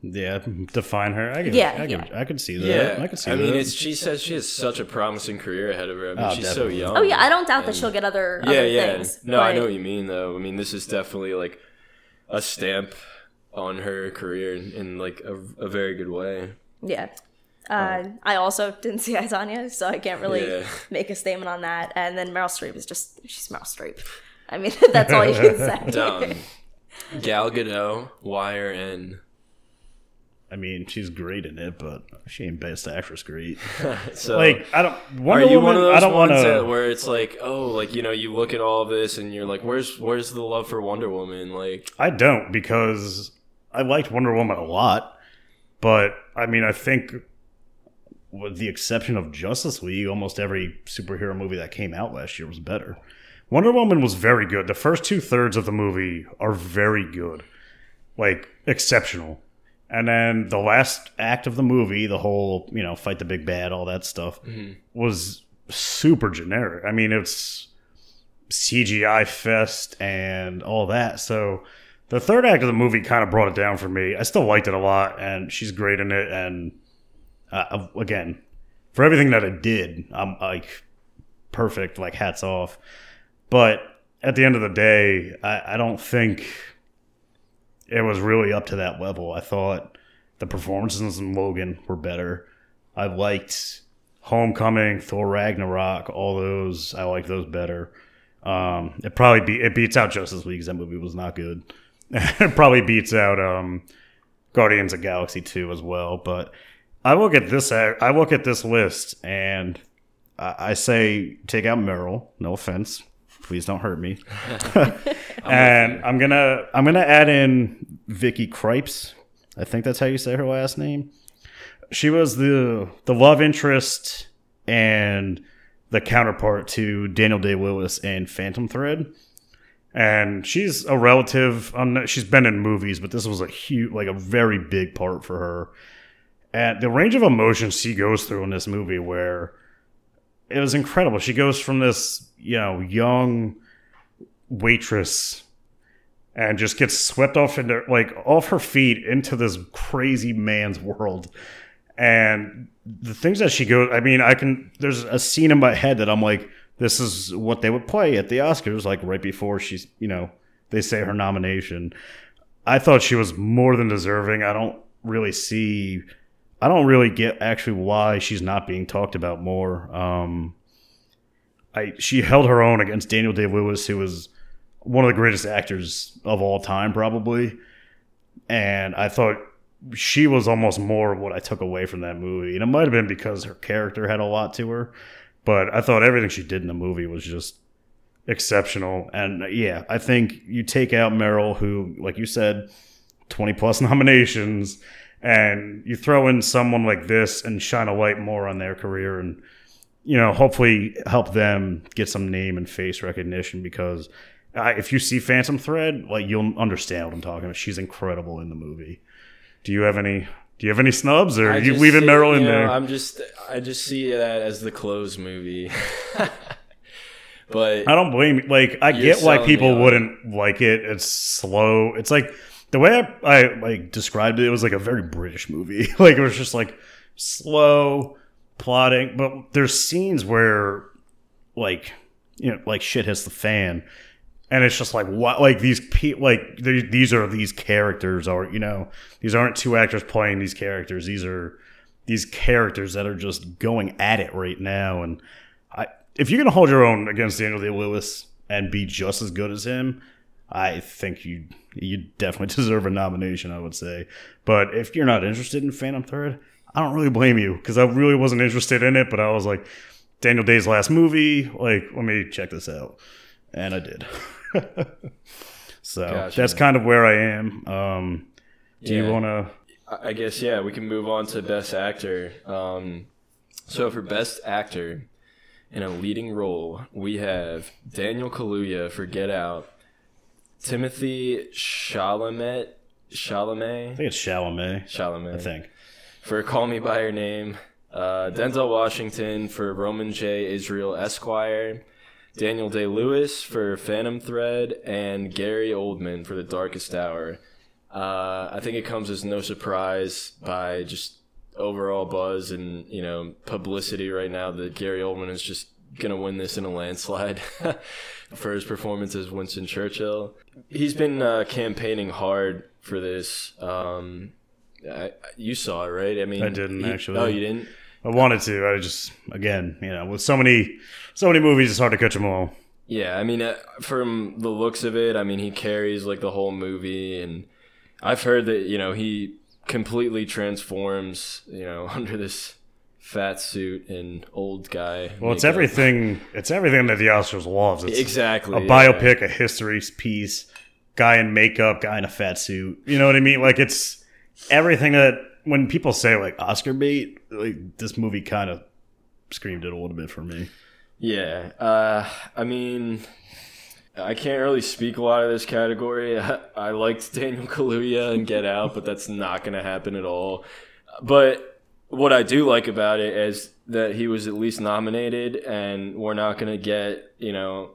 [SPEAKER 2] Yeah, define her. I can,
[SPEAKER 3] Yeah,
[SPEAKER 2] I can,
[SPEAKER 3] yeah.
[SPEAKER 2] I can see that.
[SPEAKER 1] Yeah,
[SPEAKER 2] I can see
[SPEAKER 1] I mean, it's she says she has such a promising career ahead of her. I mean,
[SPEAKER 2] Oh,
[SPEAKER 1] she's
[SPEAKER 2] definitely.
[SPEAKER 1] so young.
[SPEAKER 3] Oh yeah, I don't doubt that she'll get other
[SPEAKER 1] Yeah,
[SPEAKER 3] other
[SPEAKER 1] yeah.
[SPEAKER 3] things.
[SPEAKER 1] No, I know what you mean though. I mean, this is definitely like a stamp on her career in, in like a, a very good way.
[SPEAKER 3] Yeah. Uh, I also didn't see I Tonya, so I can't really
[SPEAKER 1] Yeah.
[SPEAKER 3] make a statement on that. And then Meryl Streep is just she's Meryl Streep. I mean, that's all you can say.
[SPEAKER 1] Down. Gal Gadot, Wire, and
[SPEAKER 2] I mean, she's great in it, but she ain't best actress great.
[SPEAKER 1] so
[SPEAKER 2] like I don't
[SPEAKER 1] Are
[SPEAKER 2] Wonder
[SPEAKER 1] you
[SPEAKER 2] Woman.
[SPEAKER 1] one of those
[SPEAKER 2] I don't want
[SPEAKER 1] ones that
[SPEAKER 2] to.
[SPEAKER 1] where it's like, oh, like you know, you look at all of this and you're like, where's where's the love for Wonder Woman? Like,
[SPEAKER 2] I don't because I liked Wonder Woman a lot, but I mean, I think with the exception of Justice League, almost every superhero movie that came out last year was better. Wonder Woman was very good. The first two thirds of the movie are very good, like exceptional. And then the last act of the movie, the whole, you know, fight the big bad, all that stuff, mm-hmm. was super generic. I mean, it's CGI fest and all that. So the third act of the movie kind of brought it down for me. I still liked it a lot, and she's great in it. And uh, again, for everything that it did, I'm like perfect, like hats off. But at the end of the day, I, I don't think it was really up to that level. I thought the performances in Logan were better. I liked Homecoming, Thor Ragnarok, all those. I like those better. Um, it probably be it beats out Justice League that movie was not good. It probably beats out um, Guardians of Galaxy 2 as well. But I look at this I look at this list and I, I say take out Meryl. No offense, please don't hurt me. and I'm gonna I'm gonna add in Vicky Krieps. I think that's how you say her last name. She was the the love interest and the counterpart to Daniel Day Lewis in Phantom Thread. And she's a relative. She's been in movies, but this was a huge, like a very big part for her. And the range of emotions she goes through in this movie, where it was incredible. She goes from this, you know, young waitress and just gets swept off into like off her feet into this crazy man's world. And the things that she goes, I mean, I can. There's a scene in my head that I'm like, this is what they would play at the Oscars, like right before she's, you know, they say her nomination. I thought she was more than deserving. I don't really see, I don't really get actually why she's not being talked about more. Um, I she held her own against Daniel Day Lewis, who was one of the greatest actors of all time, probably. And I thought she was almost more what I took away from that movie. And it might have been because her character had a lot to her, but I thought everything she did in the movie was just exceptional. And uh, yeah, I think you take out Meryl, who, like you said, 20 plus nominations, and you throw in someone like this and shine a light more on their career and, you know, hopefully help them get some name and face recognition because. I, if you see Phantom Thread, like you'll understand what I'm talking about. She's incredible in the movie. Do you have any? Do you have any snubs, or are you leaving
[SPEAKER 1] see-
[SPEAKER 2] Meryl in
[SPEAKER 1] you know,
[SPEAKER 2] there?
[SPEAKER 1] I'm just, I just see that as the close movie. but
[SPEAKER 2] I don't blame you. Like I get why people wouldn't like it. It's slow. It's like the way I, I like described it. It was like a very British movie. like it was just like slow plotting. But there's scenes where like you know like shit hits the fan. And it's just like what, like these pe- like these are these characters, or you know, these aren't two actors playing these characters. These are these characters that are just going at it right now. And I, if you're gonna hold your own against Daniel Day Lewis and be just as good as him, I think you you definitely deserve a nomination. I would say, but if you're not interested in Phantom Thread, I don't really blame you because I really wasn't interested in it. But I was like, Daniel Day's last movie, like let me check this out, and I did. so
[SPEAKER 1] Gotcha.
[SPEAKER 2] that's kind of where I am. Um, do you want to?
[SPEAKER 1] I guess yeah, we can move on to best actor. Um, so for best actor in a leading role, we have Daniel Kaluuya for Get Out, Timothy Chalamet,
[SPEAKER 2] I think it's Chalamet.
[SPEAKER 1] Chalamet
[SPEAKER 2] I think.
[SPEAKER 1] for Call Me by Your Name, uh, Denzel Washington for Roman J. Israel Esquire, Daniel Day Lewis for Phantom Thread, and Gary Oldman for The Darkest Hour. Uh, I think it comes as no surprise by just overall buzz and you know publicity right now that Gary Oldman is just gonna win this in a landslide for his performance as Winston Churchill. He's been uh, campaigning hard for this. Um, I, you saw it, right? I mean,
[SPEAKER 2] I didn't,
[SPEAKER 1] he-
[SPEAKER 2] actually.
[SPEAKER 1] Oh, you didn't?
[SPEAKER 2] I wanted to. I just again, you know, with so many, so many movies, it's hard to catch them all.
[SPEAKER 1] Yeah, I mean, uh, from the looks of it, I mean, he carries like the whole movie, and I've heard that you know he completely transforms, you know, under this fat suit and old guy.
[SPEAKER 2] Well, it's everything. It's everything that the Oscars loves. It's
[SPEAKER 1] Exactly.
[SPEAKER 2] a
[SPEAKER 1] yeah.
[SPEAKER 2] biopic, a history piece, guy in makeup, guy in a fat suit. You know what I mean? Like it's everything that when people say like Oscar bait, like this movie kind of screamed it a little bit for me.
[SPEAKER 1] Yeah. Uh, I mean, I can't really speak a lot of this category. I, I liked Daniel Kaluuya and Get Out, but that's not going to happen at all. But what I do like about it is that he was at least nominated, and we're not going to get, you know,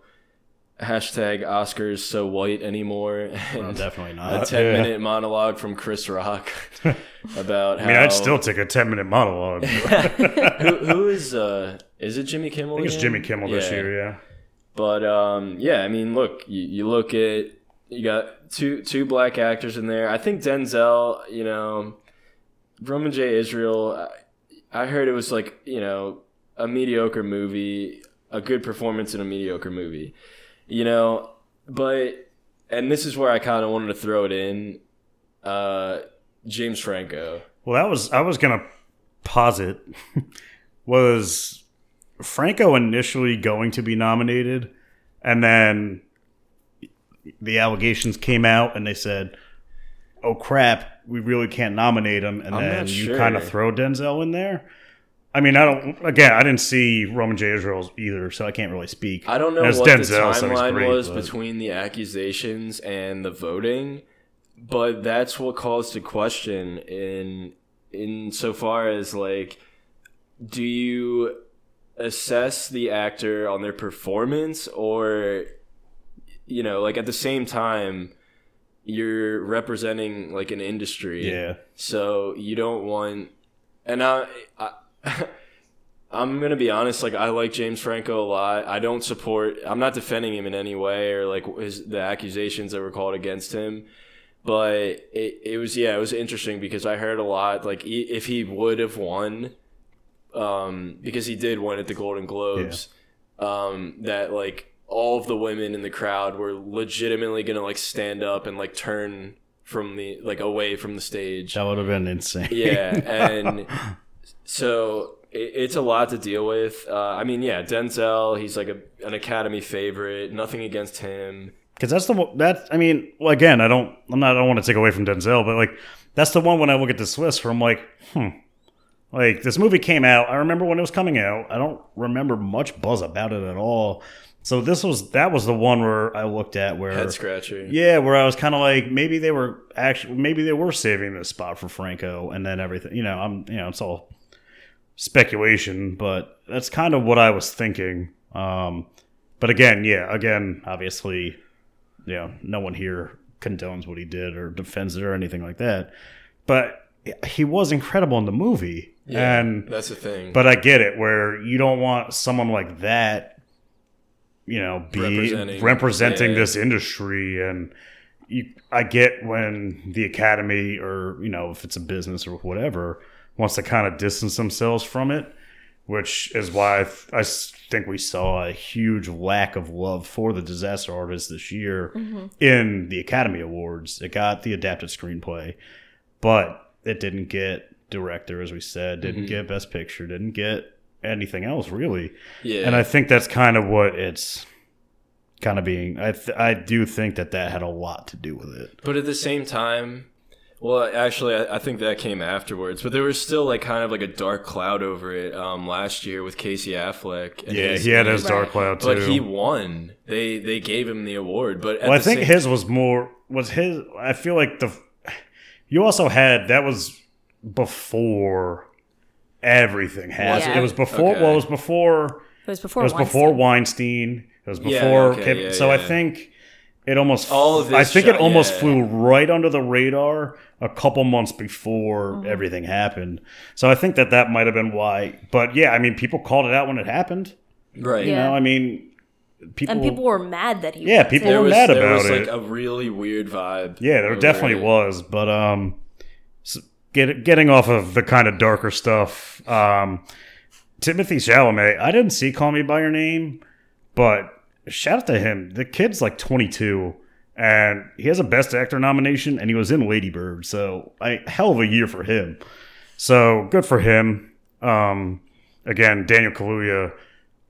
[SPEAKER 1] hashtag Oscars so white anymore.
[SPEAKER 2] Well, definitely not a
[SPEAKER 1] 10
[SPEAKER 2] Yeah.
[SPEAKER 1] minute monologue from Chris Rock about
[SPEAKER 2] I
[SPEAKER 1] how.
[SPEAKER 2] mean, I'd still take a ten minute monologue.
[SPEAKER 1] Who, who is, uh, is it Jimmy Kimmel?
[SPEAKER 2] I think it's? Jimmy Kimmel this year. Yeah.
[SPEAKER 1] But um, yeah, I mean, look, you, you look at you got two two black actors in there. I think Denzel, you know, Roman J. Israel. I, I heard it was like you know a mediocre movie, a good performance in a mediocre movie, you know. But and this is where I kind of wanted to throw it in. Uh, James Franco.
[SPEAKER 2] Well, that was I was gonna posit was Franco initially going to be nominated, and then the allegations came out, and they said, "Oh crap, we really can't nominate him," and
[SPEAKER 1] I'm
[SPEAKER 2] then
[SPEAKER 1] not
[SPEAKER 2] you
[SPEAKER 1] sure.
[SPEAKER 2] kind of throw Denzel in there. I mean, I don't. Again, I didn't see Roman J. Israel either, so I can't really speak.
[SPEAKER 1] I don't know what the
[SPEAKER 2] Denzel, so
[SPEAKER 1] timeline
[SPEAKER 2] great,
[SPEAKER 1] was
[SPEAKER 2] but-
[SPEAKER 1] between the accusations and the voting, but that's what calls to question in in so far as like do you assess the actor on their performance or you know like at the same time you're representing like an industry
[SPEAKER 2] Yeah.
[SPEAKER 1] so you don't want, and I, I I'm gonna be honest. Like I like James Franco a lot. I don't support. I'm not defending him in any way or like his the accusations that were called against him. But it, it was yeah, it was interesting because I heard a lot like if he would have won, um, because he did win at the Golden Globes, um, that like all of the women in the crowd were legitimately gonna like stand up and like turn from the like away from the stage.
[SPEAKER 2] That would have been insane.
[SPEAKER 1] Yeah, and so it, it's a lot to deal with. Uh, I mean, yeah, Denzel, he's like a, an Academy favorite. Nothing against him.
[SPEAKER 2] Because that's the one that I mean. Well, again, I don't. I'm not. I don't want to take away from Denzel, but like that's the one when I look at this list where I'm like, hmm. Like this movie came out. I remember when it was coming out. I don't remember much buzz about it at all. So this was that was the one where I looked at where
[SPEAKER 1] Head scratcher.
[SPEAKER 2] yeah, where I was kind of like maybe they were actually maybe they were saving this spot for Franco, and then everything. You know, I'm you know it's all speculation, but that's kind of what I was thinking. Um, but again, yeah, again, obviously, you know, no one here condones what he did or defends it or anything like that. But he was incredible in the movie,
[SPEAKER 1] Yeah,
[SPEAKER 2] and
[SPEAKER 1] that's the thing.
[SPEAKER 2] but I get it where you don't want someone like that, you know, be
[SPEAKER 1] Representing-
[SPEAKER 2] representing,
[SPEAKER 1] yeah.
[SPEAKER 2] this industry. And you, I get when the academy or, you know, if it's a business or whatever, wants to kind of distance themselves from it, which is why I, th- I think we saw a huge lack of love for the disaster artist this year mm-hmm. in the Academy Awards. It got the adapted screenplay, but it didn't get director, as we said, didn't mm-hmm. get best picture, didn't get anything else really.
[SPEAKER 1] yeah,
[SPEAKER 2] And I think that's kind of what it's kind of being. I th- I do think that that had a lot to do with it.
[SPEAKER 1] but at the same time, well, actually, I, I think that came afterwards. But there was still like kind of like a dark cloud over it um, last year with Casey Affleck. and
[SPEAKER 2] Yeah,
[SPEAKER 1] his-
[SPEAKER 2] he had his
[SPEAKER 3] Right.
[SPEAKER 2] dark cloud too.
[SPEAKER 1] But he won. They they gave him the award. But at
[SPEAKER 2] well, I think
[SPEAKER 1] same-
[SPEAKER 2] his was more was his. I feel like the you also had that was before everything happened.
[SPEAKER 3] Was it?
[SPEAKER 2] It was before.
[SPEAKER 1] Okay.
[SPEAKER 2] Well, it was before.
[SPEAKER 3] It was before.
[SPEAKER 2] It was before
[SPEAKER 3] Weinstein.
[SPEAKER 2] Weinstein. It was
[SPEAKER 1] Yeah,
[SPEAKER 2] before.
[SPEAKER 1] okay,
[SPEAKER 2] Kevin-
[SPEAKER 1] yeah,
[SPEAKER 2] so I think it almost.
[SPEAKER 1] All of this I
[SPEAKER 2] think
[SPEAKER 1] shot-
[SPEAKER 2] it almost
[SPEAKER 1] yeah.
[SPEAKER 2] flew right under the radar a couple months before
[SPEAKER 3] Mm-hmm.
[SPEAKER 2] everything happened. So I think that that might have been why. But yeah, I mean, people called it out when it happened.
[SPEAKER 1] right.
[SPEAKER 2] You
[SPEAKER 3] Yeah.
[SPEAKER 2] know, I mean, people.
[SPEAKER 3] and people were mad that he.
[SPEAKER 2] Yeah, people.
[SPEAKER 1] There
[SPEAKER 2] were
[SPEAKER 1] was,
[SPEAKER 2] mad
[SPEAKER 1] there
[SPEAKER 2] about
[SPEAKER 1] was
[SPEAKER 2] it.
[SPEAKER 1] like a really weird vibe.
[SPEAKER 2] Yeah, there definitely
[SPEAKER 1] it.
[SPEAKER 2] was, but um, s get, getting off of the kind of darker stuff, um, Timothy Chalamet. I didn't see "Call Me by Your Name," but shout out to him. The kid's like 22, and he has a Best Actor nomination, and he was in Lady Bird, so a hell of a year for him. So good for him. Um, again, Daniel Kaluuya.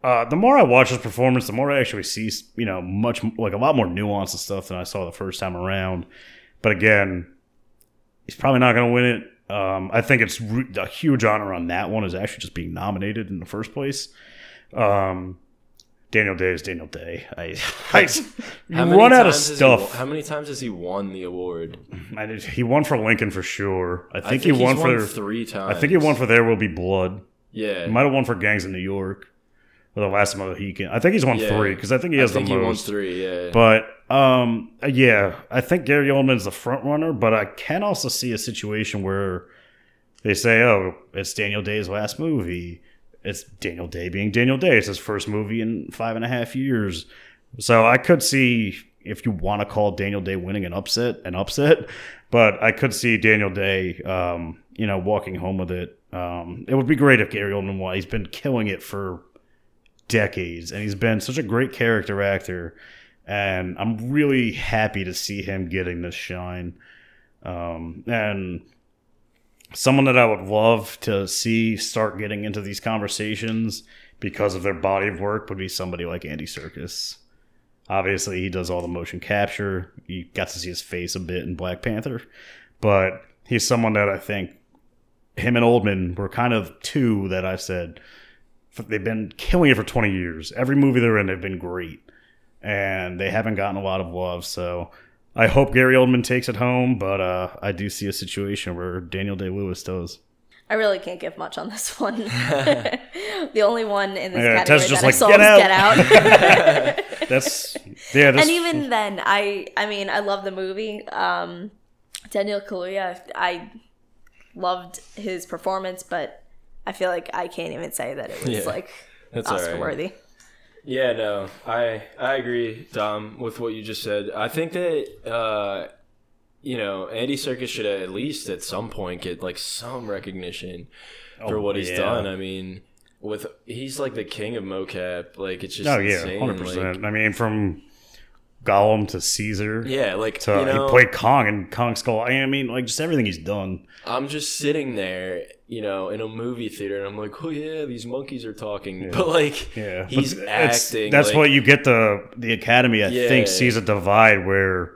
[SPEAKER 2] Uh, the more I watch his performance, the more I actually see, you know, much like a lot more nuance and stuff than I saw the first time around. But again, he's probably not going to win it. Um, I think it's re- a huge honor on that one is actually just being nominated in the first place. Um, Daniel Day is Daniel Day. I, I you run out of
[SPEAKER 1] has he
[SPEAKER 2] stuff.
[SPEAKER 1] how many times has he won the award?
[SPEAKER 2] Did- he won for Lincoln for sure. I think,
[SPEAKER 1] I think
[SPEAKER 2] he won
[SPEAKER 1] won
[SPEAKER 2] for
[SPEAKER 1] three times.
[SPEAKER 2] I think he won for There Will Be Blood.
[SPEAKER 1] Yeah,
[SPEAKER 2] He might have won for Gangs in New York or the last Mohican. I think he's won
[SPEAKER 1] Yeah.
[SPEAKER 2] three because I think he
[SPEAKER 1] I
[SPEAKER 2] has
[SPEAKER 1] think
[SPEAKER 2] the
[SPEAKER 1] he won
[SPEAKER 2] most.
[SPEAKER 1] three. Yeah,
[SPEAKER 2] But um, yeah, I think Gary Oldman's the front runner. But I can also see a situation where they say, "Oh, it's Daniel Day's last movie. It's Daniel Day being Daniel Day. It's his first movie in five and a half years." So I could see if you want to call Daniel Day winning an upset, an upset. But I could see Daniel Day, um, you know, walking home with it. Um, it would be great if Gary Oldman won. He's been killing it for decades, and he's been such a great character actor. And I'm really happy to see him getting this shine. Um, and someone that I would love to see start getting into these conversations because of their body of work would be somebody like Andy Serkis. Obviously, he does all the motion capture. You got to see his face a bit in Black Panther, but he's someone that I think him and Oldman were kind of two that I said they've been killing it for 20 years. Every movie they're in, they've been great, and they haven't gotten a lot of love. So I hope Gary Oldman takes it home, but uh, I do see a situation where Daniel Day Lewis does.
[SPEAKER 3] I really can't give much on this one. the only one in this
[SPEAKER 2] Yeah,
[SPEAKER 3] category
[SPEAKER 2] Tess just
[SPEAKER 3] that I
[SPEAKER 2] like,
[SPEAKER 3] saw
[SPEAKER 2] "Get
[SPEAKER 3] was
[SPEAKER 2] out."
[SPEAKER 3] Get Out.
[SPEAKER 2] That's yeah. This,
[SPEAKER 3] and even then, I I mean, I love the movie. Um, Daniel Kaluuya, I loved his performance, but I feel like I can't even say that it was
[SPEAKER 1] Yeah,
[SPEAKER 3] like
[SPEAKER 1] that's
[SPEAKER 3] Oscar
[SPEAKER 1] alright.
[SPEAKER 3] worthy.
[SPEAKER 1] Yeah, no, I I agree, Dom, with what you just said. I think that uh, you know Andy Serkis should at least at some point get like some recognition for
[SPEAKER 2] Oh,
[SPEAKER 1] what he's
[SPEAKER 2] yeah.
[SPEAKER 1] done. I mean, with he's like the king of mocap. Like it's just
[SPEAKER 2] oh yeah, hundred
[SPEAKER 1] Like,
[SPEAKER 2] percent. I mean, from Gollum to Caesar.
[SPEAKER 1] yeah, like
[SPEAKER 2] To,
[SPEAKER 1] you know,
[SPEAKER 2] he played Kong and Kong Skull. I mean, like just everything he's done.
[SPEAKER 1] I'm just sitting there, you know, in a movie theater, and I'm like, oh yeah, these monkeys are talking, but like,
[SPEAKER 2] Yeah,
[SPEAKER 1] he's
[SPEAKER 2] But
[SPEAKER 1] acting.
[SPEAKER 2] That's
[SPEAKER 1] like,
[SPEAKER 2] what you get. The the Academy, I
[SPEAKER 1] Yeah.
[SPEAKER 2] think, sees a divide where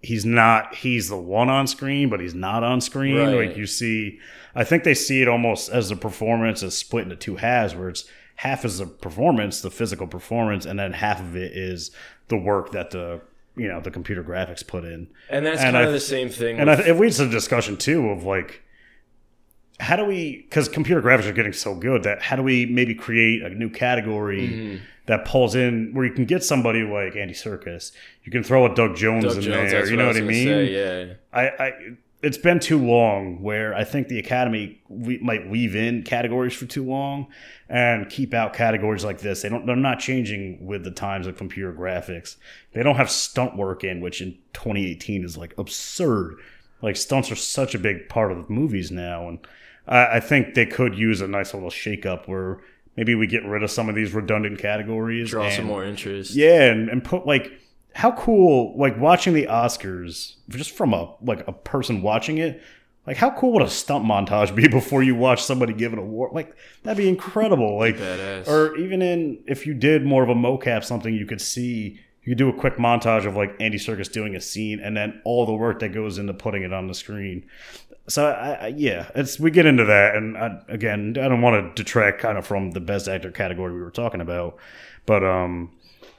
[SPEAKER 2] he's not. He's the one on screen, but he's not on screen.
[SPEAKER 1] Right.
[SPEAKER 2] Like you see, I think they see it almost as the performance is split into two halves, where it's half is the performance, the physical performance, and then half of it is the work that the you know the computer graphics put in.
[SPEAKER 1] and that's
[SPEAKER 2] and
[SPEAKER 1] kind
[SPEAKER 2] I-
[SPEAKER 1] of the same thing.
[SPEAKER 2] And I,
[SPEAKER 1] with-
[SPEAKER 2] it leads to a discussion too of like, how do we? Because computer graphics are getting so good that how do we maybe create a new category
[SPEAKER 1] Mm-hmm.
[SPEAKER 2] that pulls in where you can get somebody like Andy Serkis, you can throw a Doug Jones
[SPEAKER 1] Doug
[SPEAKER 2] in
[SPEAKER 1] Jones,
[SPEAKER 2] there. You know
[SPEAKER 1] I
[SPEAKER 2] what I mean?
[SPEAKER 1] Say, yeah.
[SPEAKER 2] I, I it's been too long where I think the Academy we, might weave in categories for too long and keep out categories like this. They don't. They're not changing with the times of computer graphics. They don't have stunt work in, which in 2018 is like absurd. Like stunts are such a big part of the movies now, and I, I think they could use a nice little shake up where maybe we get rid of some of these redundant categories.
[SPEAKER 1] Draw some more interest.
[SPEAKER 2] yeah, and, and put like how cool like watching the Oscars just from a like a person watching it. Like how cool would a stunt montage be before you watch somebody give an award? Like that'd be incredible. Like
[SPEAKER 1] Badass.
[SPEAKER 2] or even in if you did more of a mocap something you could see you could do a quick montage of like Andy Serkis doing a scene and then all the work that goes into putting it on the screen. So I, I, yeah, it's we get into that, and I, again, I don't want to detract kind of from the best actor category we were talking about, but um,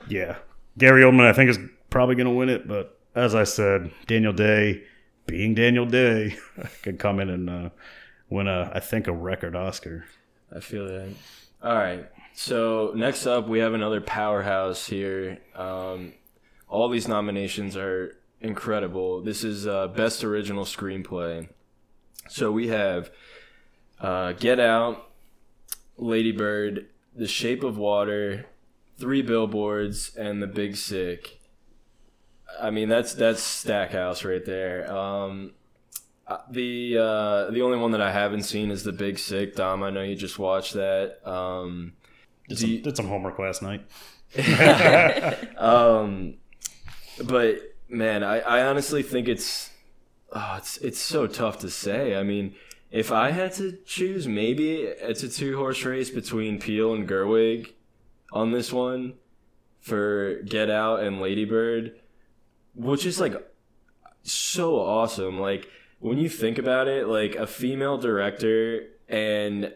[SPEAKER 2] yeah, Gary Oldman I think is probably going to win it, but as I said, Daniel Day, being Daniel Day, could come in and uh, win a I think a record Oscar.
[SPEAKER 1] I feel that. All right. So next up, we have another powerhouse here. Um, all these nominations are incredible. This is uh, best original screenplay. So we have uh, Get Out, Lady Bird, The Shape of Water, Three Billboards, and The Big Sick. I mean, that's that's Stackhouse right there. Um, uh, the uh, the only one that I haven't seen is the Big Sick. Dom, I know you just watched that. Um,
[SPEAKER 2] Did some,
[SPEAKER 1] you-
[SPEAKER 2] did some homework last night.
[SPEAKER 1] um, but man, I, I honestly think it's oh, it's it's so tough to say. I mean, if I had to choose, maybe it's a two horse race between Peele and Gerwig on this one for Get Out and Lady Bird, which is like so awesome. Like when you think about it, like a female director and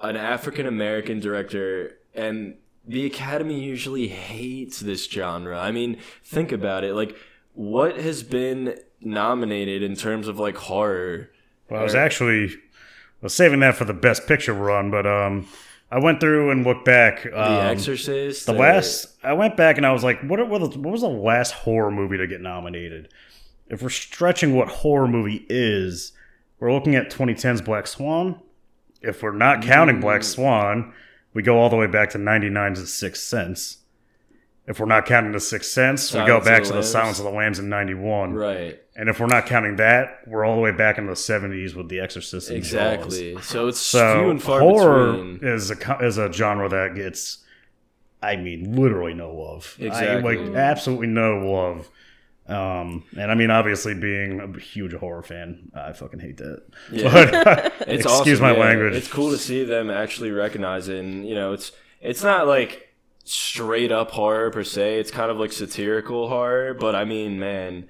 [SPEAKER 1] an African American director and the Academy usually hates this genre. I mean, think about it. Like, what has been nominated in terms of like horror?
[SPEAKER 2] Well, I was actually I was saving that for the best picture run, but um, I went through and looked back. Um,
[SPEAKER 1] The Exorcist.
[SPEAKER 2] The
[SPEAKER 1] uh,
[SPEAKER 2] last, I went back and I was like, what, what, what was the last horror movie to get nominated? If we're stretching what horror movie is, we're looking at 2010's Black Swan. If we're not counting Black Swan, we go all the way back to 99's The Sixth Sense. If we're not counting the Sixth Sense, we go back
[SPEAKER 1] the
[SPEAKER 2] to the
[SPEAKER 1] Lambs.
[SPEAKER 2] Silence of the Lambs in 91.
[SPEAKER 1] Right.
[SPEAKER 2] And if we're not counting that, we're all the way back into the 70s with The Exorcist and Jaws.
[SPEAKER 1] Exactly. So it's few
[SPEAKER 2] So
[SPEAKER 1] and far
[SPEAKER 2] horror
[SPEAKER 1] between.
[SPEAKER 2] is a is a genre that gets, I mean, literally no love. I, like absolutely no love. Um, and I mean, obviously, being a huge horror fan, I fucking hate that.
[SPEAKER 1] Yeah.
[SPEAKER 2] But
[SPEAKER 1] It's
[SPEAKER 2] excuse
[SPEAKER 1] awesome,
[SPEAKER 2] my
[SPEAKER 1] yeah.
[SPEAKER 2] language.
[SPEAKER 1] It's cool to see them actually recognize it. And, you know, it's it's not like straight up horror per se. It's kind of like satirical horror. But I mean, man,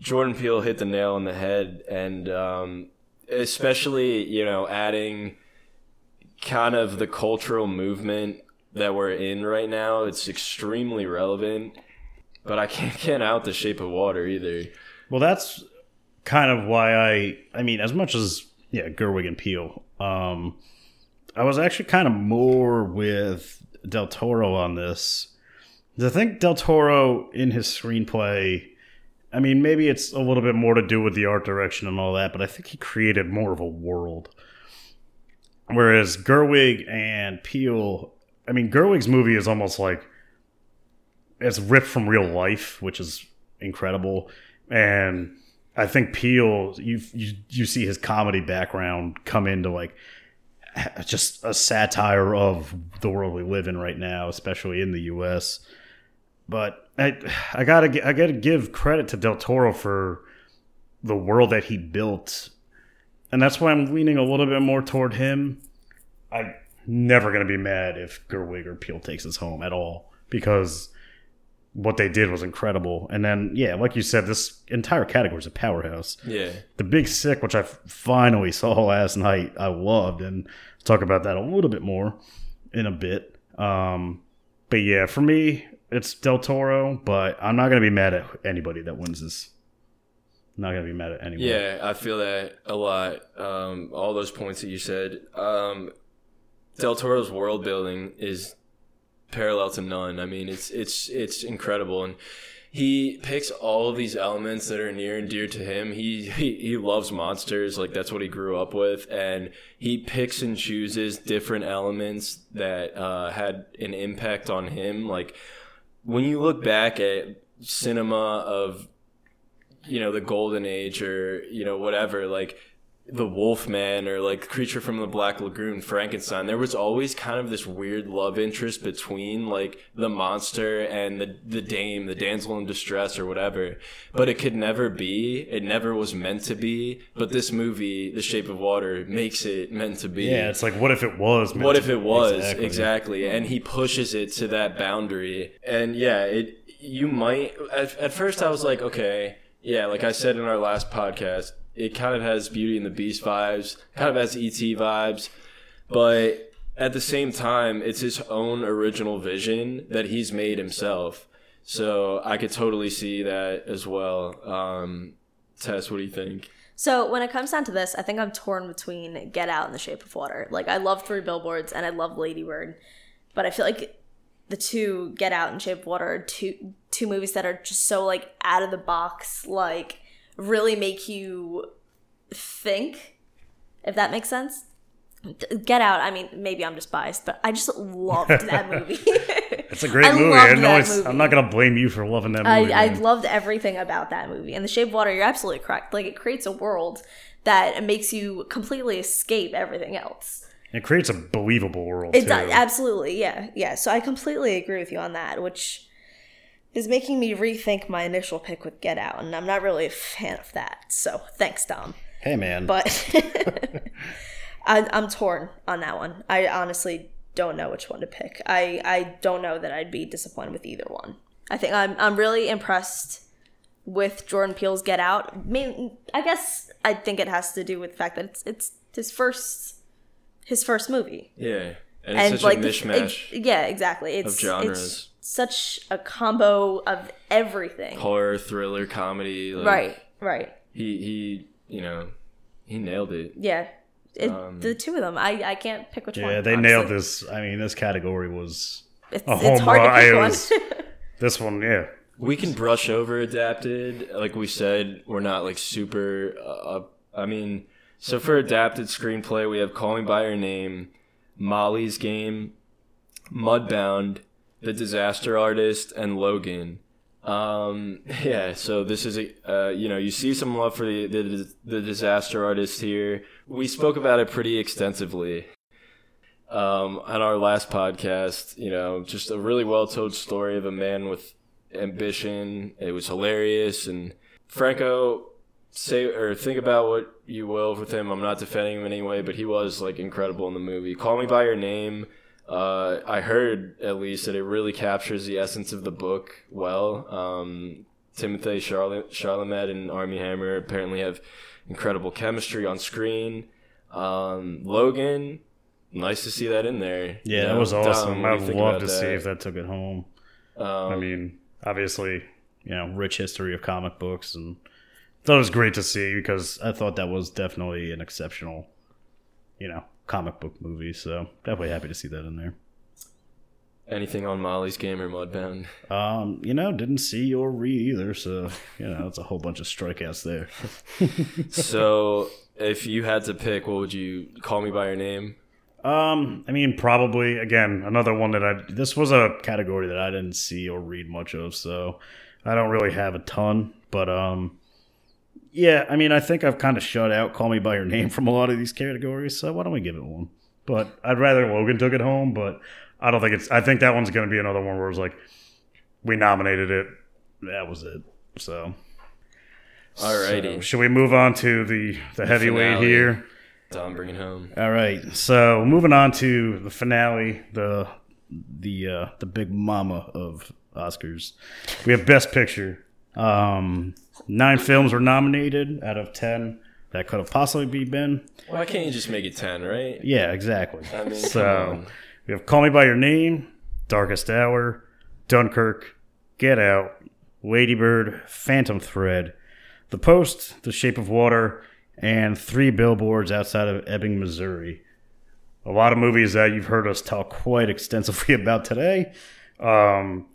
[SPEAKER 1] Jordan Peele hit the nail on the head, and um, especially you know adding kind of the cultural movement that we're in right now. It's extremely relevant. But I can't get out the Shape of Water either.
[SPEAKER 2] Well, that's kind of why I. I mean, as much as yeah, Gerwig and Peele. um, I was actually kind of more with Del Toro on this. I think Del Toro in his screenplay. I mean, maybe it's a little bit more to do with the art direction and all that, but I think he created more of a world. Whereas Gerwig and Peele, I mean, Gerwig's movie is almost like it's ripped from real life, which is incredible. And I think Peele, you you you see his comedy background come into like just a satire of the world we live in right now, especially in the U.S. But I I gotta I gotta give credit to Del Toro for the world that he built, and that's why I'm leaning a little bit more toward him. I'm never gonna be mad if Gerwig or Peele takes us home at all because what they did was incredible. And then, yeah, like you said, this entire category is a powerhouse.
[SPEAKER 1] Yeah.
[SPEAKER 2] The Big Sick, which I finally saw last night, I loved, and talk about that a little bit more in a bit. Um, but yeah, for me, it's Del Toro, but I'm not gonna be mad at anybody that wins this. not gonna be mad at anyone.
[SPEAKER 1] Yeah, I feel that a lot. Um, all those points that you said. Um, Del Toro's world building is parallel to none. I mean, it's it's it's incredible, and he picks all of these elements that are near and dear to him. He, he he loves monsters, like that's what he grew up with, and he picks and chooses different elements that uh, had an impact on him. Like when you look back at cinema of you know the golden age or you know whatever like the wolfman or like creature from the black lagoon frankenstein there was always kind of this weird love interest between like the monster and the the dame the damsel in distress or whatever. But it could never be. It never was meant to be. But this movie the shape of water makes it meant to be.
[SPEAKER 2] Yeah, it's like what if it was? meant
[SPEAKER 1] what if it was? Exactly. and he pushes it to that boundary. And yeah it you might at, at first i was like okay yeah like i said in our last podcast it kind of has beauty and the beast vibes kind of has et vibes but at the same time it's his own original vision that he's made himself. So i could totally see that as well. Um tess what do you think?
[SPEAKER 3] So when it comes down to this, I think I'm torn between Get Out and The Shape of Water. Like I love Three Billboards and I love Lady Bird, but I feel like the two Get Out and Shape of Water are two two movies that are just so like out of the box, like really make you think. If that makes sense. Get Out. I mean, maybe I'm just biased, but I just loved that movie.
[SPEAKER 2] It's a great
[SPEAKER 3] I
[SPEAKER 2] movie. I know
[SPEAKER 3] that
[SPEAKER 2] it's,
[SPEAKER 3] movie.
[SPEAKER 2] I'm not gonna blame you for loving that movie.
[SPEAKER 3] I, I loved everything about that movie. And The Shape of Water, you're absolutely correct. Like, it creates a world that makes you completely escape everything else.
[SPEAKER 2] it creates a believable world.
[SPEAKER 3] It
[SPEAKER 2] too.
[SPEAKER 3] does, absolutely, yeah. Yeah. So I completely agree with you on that, which is making me rethink my initial pick with Get Out, and I'm not really a fan of that. So thanks, Dom.
[SPEAKER 2] Hey, man.
[SPEAKER 3] But I, I'm torn on that one. I honestly don't know which one to pick. I, I don't know that I'd be disappointed with either one. I think I'm I'm really impressed with Jordan Peele's Get Out. I mean, I guess I think it has to do with the fact that it's it's his first his first movie.
[SPEAKER 1] Yeah, and it's such a
[SPEAKER 3] the-
[SPEAKER 1] mishmash.
[SPEAKER 3] it- yeah, exactly. It's
[SPEAKER 1] genres.
[SPEAKER 3] It's such a combo of everything.
[SPEAKER 1] Horror, thriller, comedy. Like,
[SPEAKER 3] Right, right.
[SPEAKER 1] He he, you know, he nailed it.
[SPEAKER 3] Yeah. It,
[SPEAKER 1] Um,
[SPEAKER 3] the two of them, I, I can't pick which one.
[SPEAKER 2] yeah, they
[SPEAKER 3] honestly.
[SPEAKER 2] nailed this. I mean, this category was
[SPEAKER 3] It's,
[SPEAKER 2] a
[SPEAKER 3] it's
[SPEAKER 2] home
[SPEAKER 3] hard to pick
[SPEAKER 2] I
[SPEAKER 3] one.
[SPEAKER 2] was- this one. Yeah,
[SPEAKER 1] We can brush over adapted. Like we said, we're not like super. Uh, I mean, so for adapted screenplay, we have Call Me by Your Name, Molly's Game, Mudbound, The Disaster Artist, and Logan. Um, yeah, so this is a uh, you know you see some love for the, the the disaster artist here. We spoke about it pretty extensively um, on our last podcast. You know, just a really well told story of a man with ambition. It was hilarious, and Franco say or think about what you will with him. I'm not defending him anyway, but he was like incredible in the movie. Call Me by Your Name. Uh, I heard at least that it really captures the essence of the book well. Um, Timothy Charlotte, Chalamet and Armie Hammer apparently have incredible chemistry on screen. Um, Logan, nice to see that in there.
[SPEAKER 2] yeah,
[SPEAKER 1] You
[SPEAKER 2] that was awesome. I'd love to see if that took it home.
[SPEAKER 1] Um,
[SPEAKER 2] I mean, obviously, you know, rich history of comic books, and that was great to see because I thought that was definitely an exceptional, you know, comic book movie. So definitely happy to see that in there.
[SPEAKER 1] anything on Molly's game or Mudbound?
[SPEAKER 2] Um, you know, didn't see or read either, so you know, it's a whole bunch of strikeouts there.
[SPEAKER 1] so, if you had to pick, what would you call me by your name?
[SPEAKER 2] Um, I mean, probably again another one that I. This was a category that I didn't see or read much of, so I don't really have a ton. But um, yeah, I mean, I think I've kind of shut out "Call Me by Your Name" from a lot of these categories. So why don't we give it one? But I'd rather Logan took it home. But I don't think it's. I think that one's going to be another one where it's like we nominated it. That was it. So.
[SPEAKER 1] Alrighty.
[SPEAKER 2] So, should we move on to the the heavyweight
[SPEAKER 1] finale.
[SPEAKER 2] here?
[SPEAKER 1] Tom, bring it home.
[SPEAKER 2] All right. So moving on to the finale, the the uh, the big mama of Oscars. We have Best Picture. Um, nine films were nominated out of ten that could have possibly be been.
[SPEAKER 1] Why can't you just make it 10, right?
[SPEAKER 2] Yeah, exactly.
[SPEAKER 1] I mean,
[SPEAKER 2] so we have Call Me by Your Name, Darkest Hour, Dunkirk, Get Out, Lady Bird, Phantom Thread, The Post, The Shape of Water, and three billboards outside of Ebbing, Missouri. A lot of movies that you've heard us talk quite extensively about today. Um,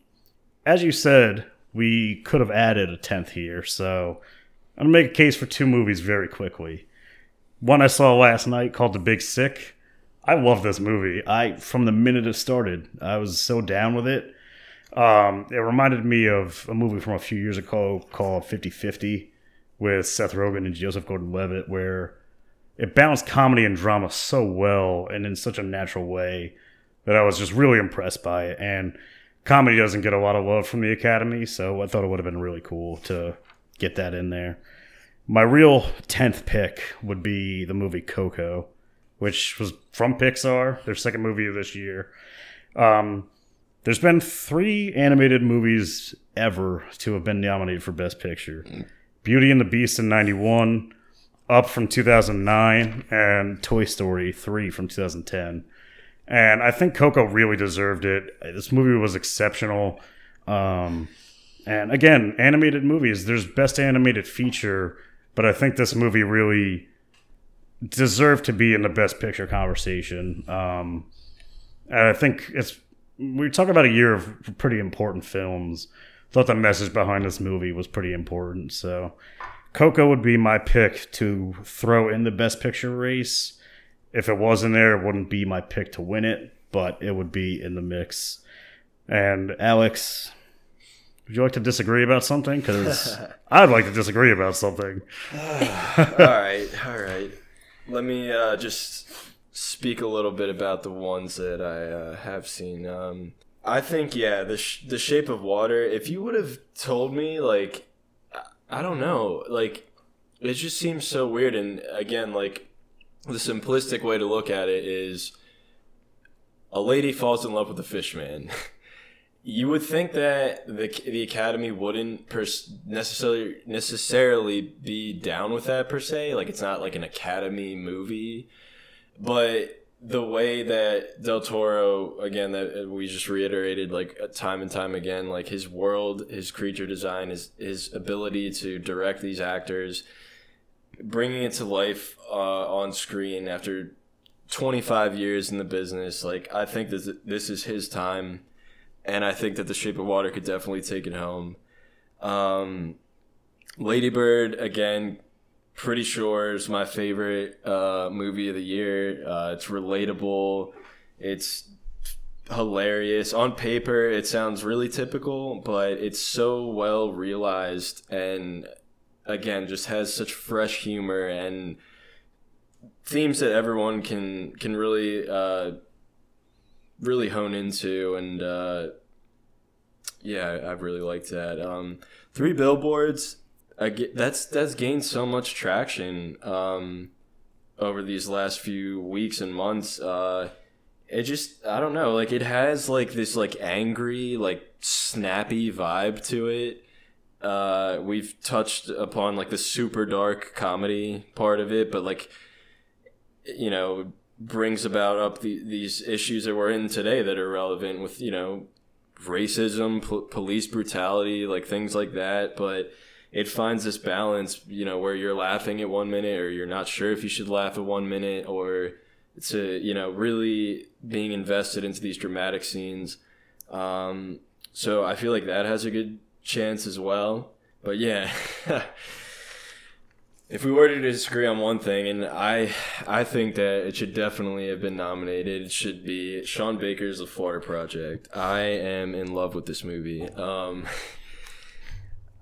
[SPEAKER 2] as you said, we could have added a tenth here, so I'm gonna make a case for two movies very quickly. One I saw last night called The Big Sick. I love this movie. I from the minute it started, I was so down with it. Um, it reminded me of a movie from a few years ago called 50-50 with Seth Rogen and Joseph Gordon-Levitt, where it balanced comedy and drama so well and in such a natural way that I was just really impressed by it. And comedy doesn't get a lot of love from the Academy, so I thought it would have been really cool to get that in there. My real 10th pick would be the movie Coco, which was from Pixar, their second movie of this year. Um, there's been three animated movies ever to have been nominated for Best Picture Beauty and the Beast in 91, Up from 2009, and Toy Story 3 from 2010. And I think Coco really deserved it. This movie was exceptional. Um, and again, animated movies, there's best animated feature, but I think this movie really deserved to be in the best picture conversation. Um, I think it's we talk about a year of pretty important films. Thought the message behind this movie was pretty important. So Coco would be my pick to throw in the best picture race. If it wasn't there, it wouldn't be my pick to win it, but it would be in the mix. And Alex, would you like to disagree about something? Because I'd like to disagree about something.
[SPEAKER 1] all right, all right. Let me uh, just speak a little bit about the ones that I uh, have seen. Um, I think yeah, the sh- the Shape of Water. If you would have told me, like, I- I don't know, like, it just seems so weird. And again, like, the simplistic way to look at it is, a lady falls in love with a fish man. you would think that the the Academy wouldn't pers- necessarily necessarily be down with that per se. Like, it's not like an Academy movie, but the way that Del Toro again that uh, we just reiterated like uh, time and time again like his world his creature design his his ability to direct these actors bringing it to life uh, on screen after 25 years in the business like I think this this is his time and I think that The Shape of Water could definitely take it home um Lady Bird again pretty sure is my favorite uh, movie of the year. Uh, it's relatable. It's hilarious. On paper, it sounds really typical, but it's so well realized and again just has such fresh humor and themes that everyone can can really uh, really hone into and uh, yeah, I, really liked that. Um, three billboards get, that's that's gained so much traction um, over these last few weeks and months. Uh, it just I don't know, like it has like this like angry, like snappy vibe to it. Uh, we've touched upon like the super dark comedy part of it, but like you know brings about up the, these issues that we're in today that are relevant with you know racism, police brutality, like things like that. But it finds this balance, you know, where you're laughing at one minute or you're not sure if you should laugh at one minute or to, you know, really being invested into these dramatic scenes. Um, so I feel like that has a good chance as well. But yeah, if we were to disagree on one thing, and I, I think that it should definitely have been nominated. It should be Sean Baker's The Florida Project. I am in love with this movie. Um,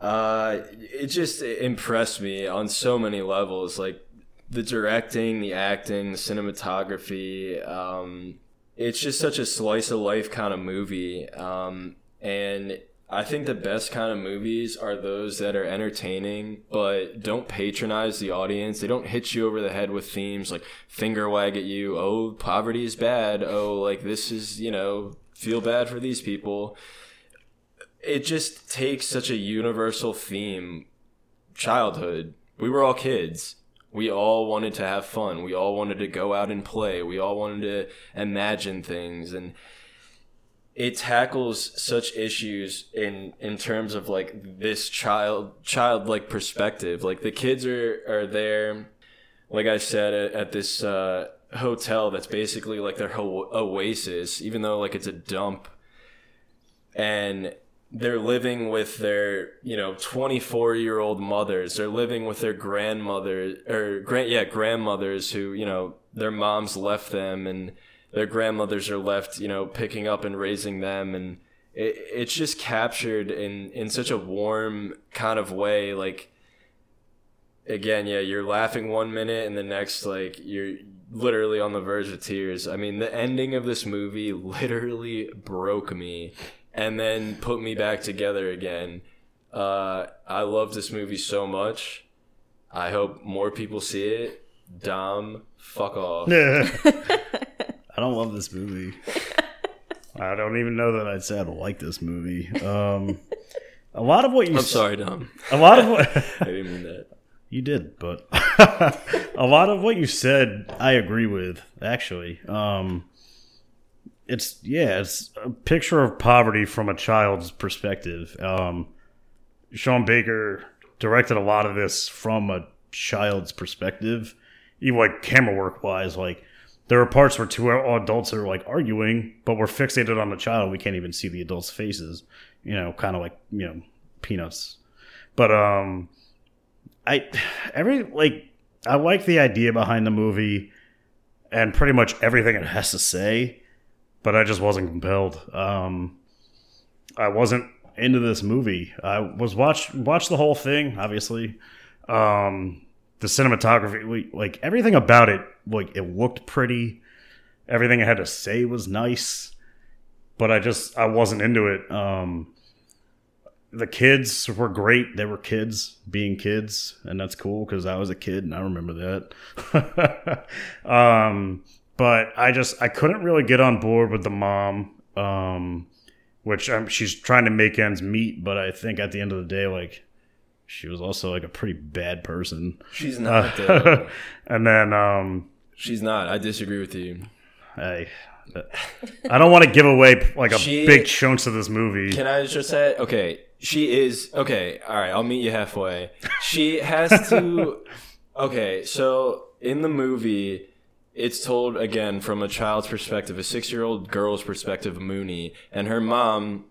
[SPEAKER 1] Uh, it just impressed me on so many levels, like the directing, the acting, the cinematography. Um, it's just such a slice of life kind of movie, um, and I think the best kind of movies are those that are entertaining but don't patronize the audience. They don't hit you over the head with themes like finger wag at you, oh, poverty is bad, oh, like this is, you know, feel bad for these people. It just takes such a universal theme. Childhood. We were all kids. We all wanted to have fun. We all wanted to go out and play. We all wanted to imagine things. And it tackles such issues in in terms of like this child childlike perspective. Like the kids are are there like i said at, at this uh, hotel that's basically like their ho- oasis even though like it's a dump. And they're living with their you know 24 year old mothers. They're living with their grandmother or grand yeah grandmothers who you know their moms left them and their grandmothers are left you know picking up and raising them and it, it's just captured in in such a warm kind of way like again yeah you're laughing one minute and the next like you're literally on the verge of tears i mean the ending of this movie literally broke me and then put me back together again. Uh, I love this movie so much. I hope more people see it. Dom, fuck off.
[SPEAKER 2] I don't love this movie. I don't even know that I'd say I like this movie. Um, a lot of what you
[SPEAKER 1] I'm sorry, Dom.
[SPEAKER 2] A lot of what
[SPEAKER 1] I didn't mean that.
[SPEAKER 2] You did, but a lot of what you said I agree with actually. Um, it's yeah, it's a picture of poverty from a child's perspective. Um, Sean Baker directed a lot of this from a child's perspective, even like camera work wise. Like there are parts where two adults are like arguing, but we're fixated on the child. We can't even see the adults' faces. You know, kind of like you know peanuts. But um, I every like I like the idea behind the movie and pretty much everything it has to say but I just wasn't compelled. Um, I wasn't into this movie. I was watch watch the whole thing, obviously. Um, the cinematography, like everything about it, like it looked pretty. Everything I had to say was nice, but I just I wasn't into it. Um, the kids were great. They were kids being kids, and that's cool because I was a kid and I remember that. um, but I just I couldn't really get on board with the mom, um, which um, she's trying to make ends meet. But I think at the end of the day, like she was also like a pretty bad person.
[SPEAKER 1] She's not. though.
[SPEAKER 2] and then um,
[SPEAKER 1] She's not. I disagree with you.
[SPEAKER 2] I I don't want to give away like a
[SPEAKER 1] She-
[SPEAKER 2] big chunks of this movie.
[SPEAKER 1] Can I just say, okay, she is okay. All right, I'll meet you halfway. She has to. Okay, so in the movie, it's told again from a child's perspective, a six-year-old girl's perspective, Moonee, and her mom,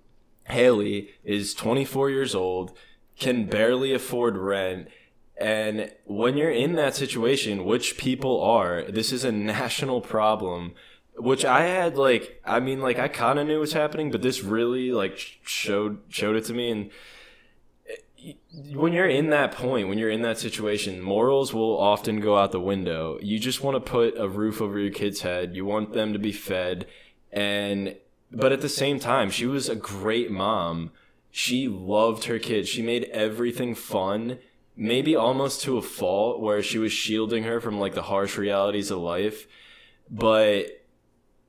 [SPEAKER 1] Halley, is 24 years old, can barely afford rent. And when you're in that situation, which people are, this is a national problem. Which I had like, I mean, like I kind of knew was happening, but this really like showed showed it to me. And eh, when you're in that point, when you're in that situation, morals will often go out the window. You just want to put a roof over your kid's head. You want them to be fed, and but at the same time, she was a great mom. She loved her kids. She made everything fun, maybe almost to a fault, where she was shielding her from like the harsh realities of life. But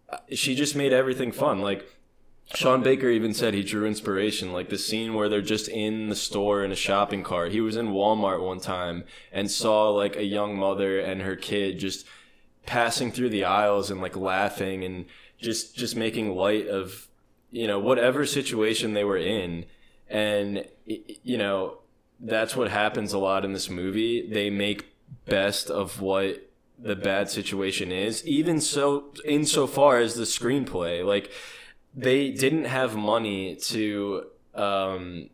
[SPEAKER 1] uh, she just made everything fun. Like Sean Baker even said he drew inspiration. Like the scene where they're just in the store in a shopping cart. He was in Walmart one time and saw like a young mother and her kid just passing through the aisles and like laughing and just just making light of you know whatever situation they were in. And you know that's what happens a lot in this movie. They make best of what the bad situation is even so insofar as the screenplay. Like they didn't have money to um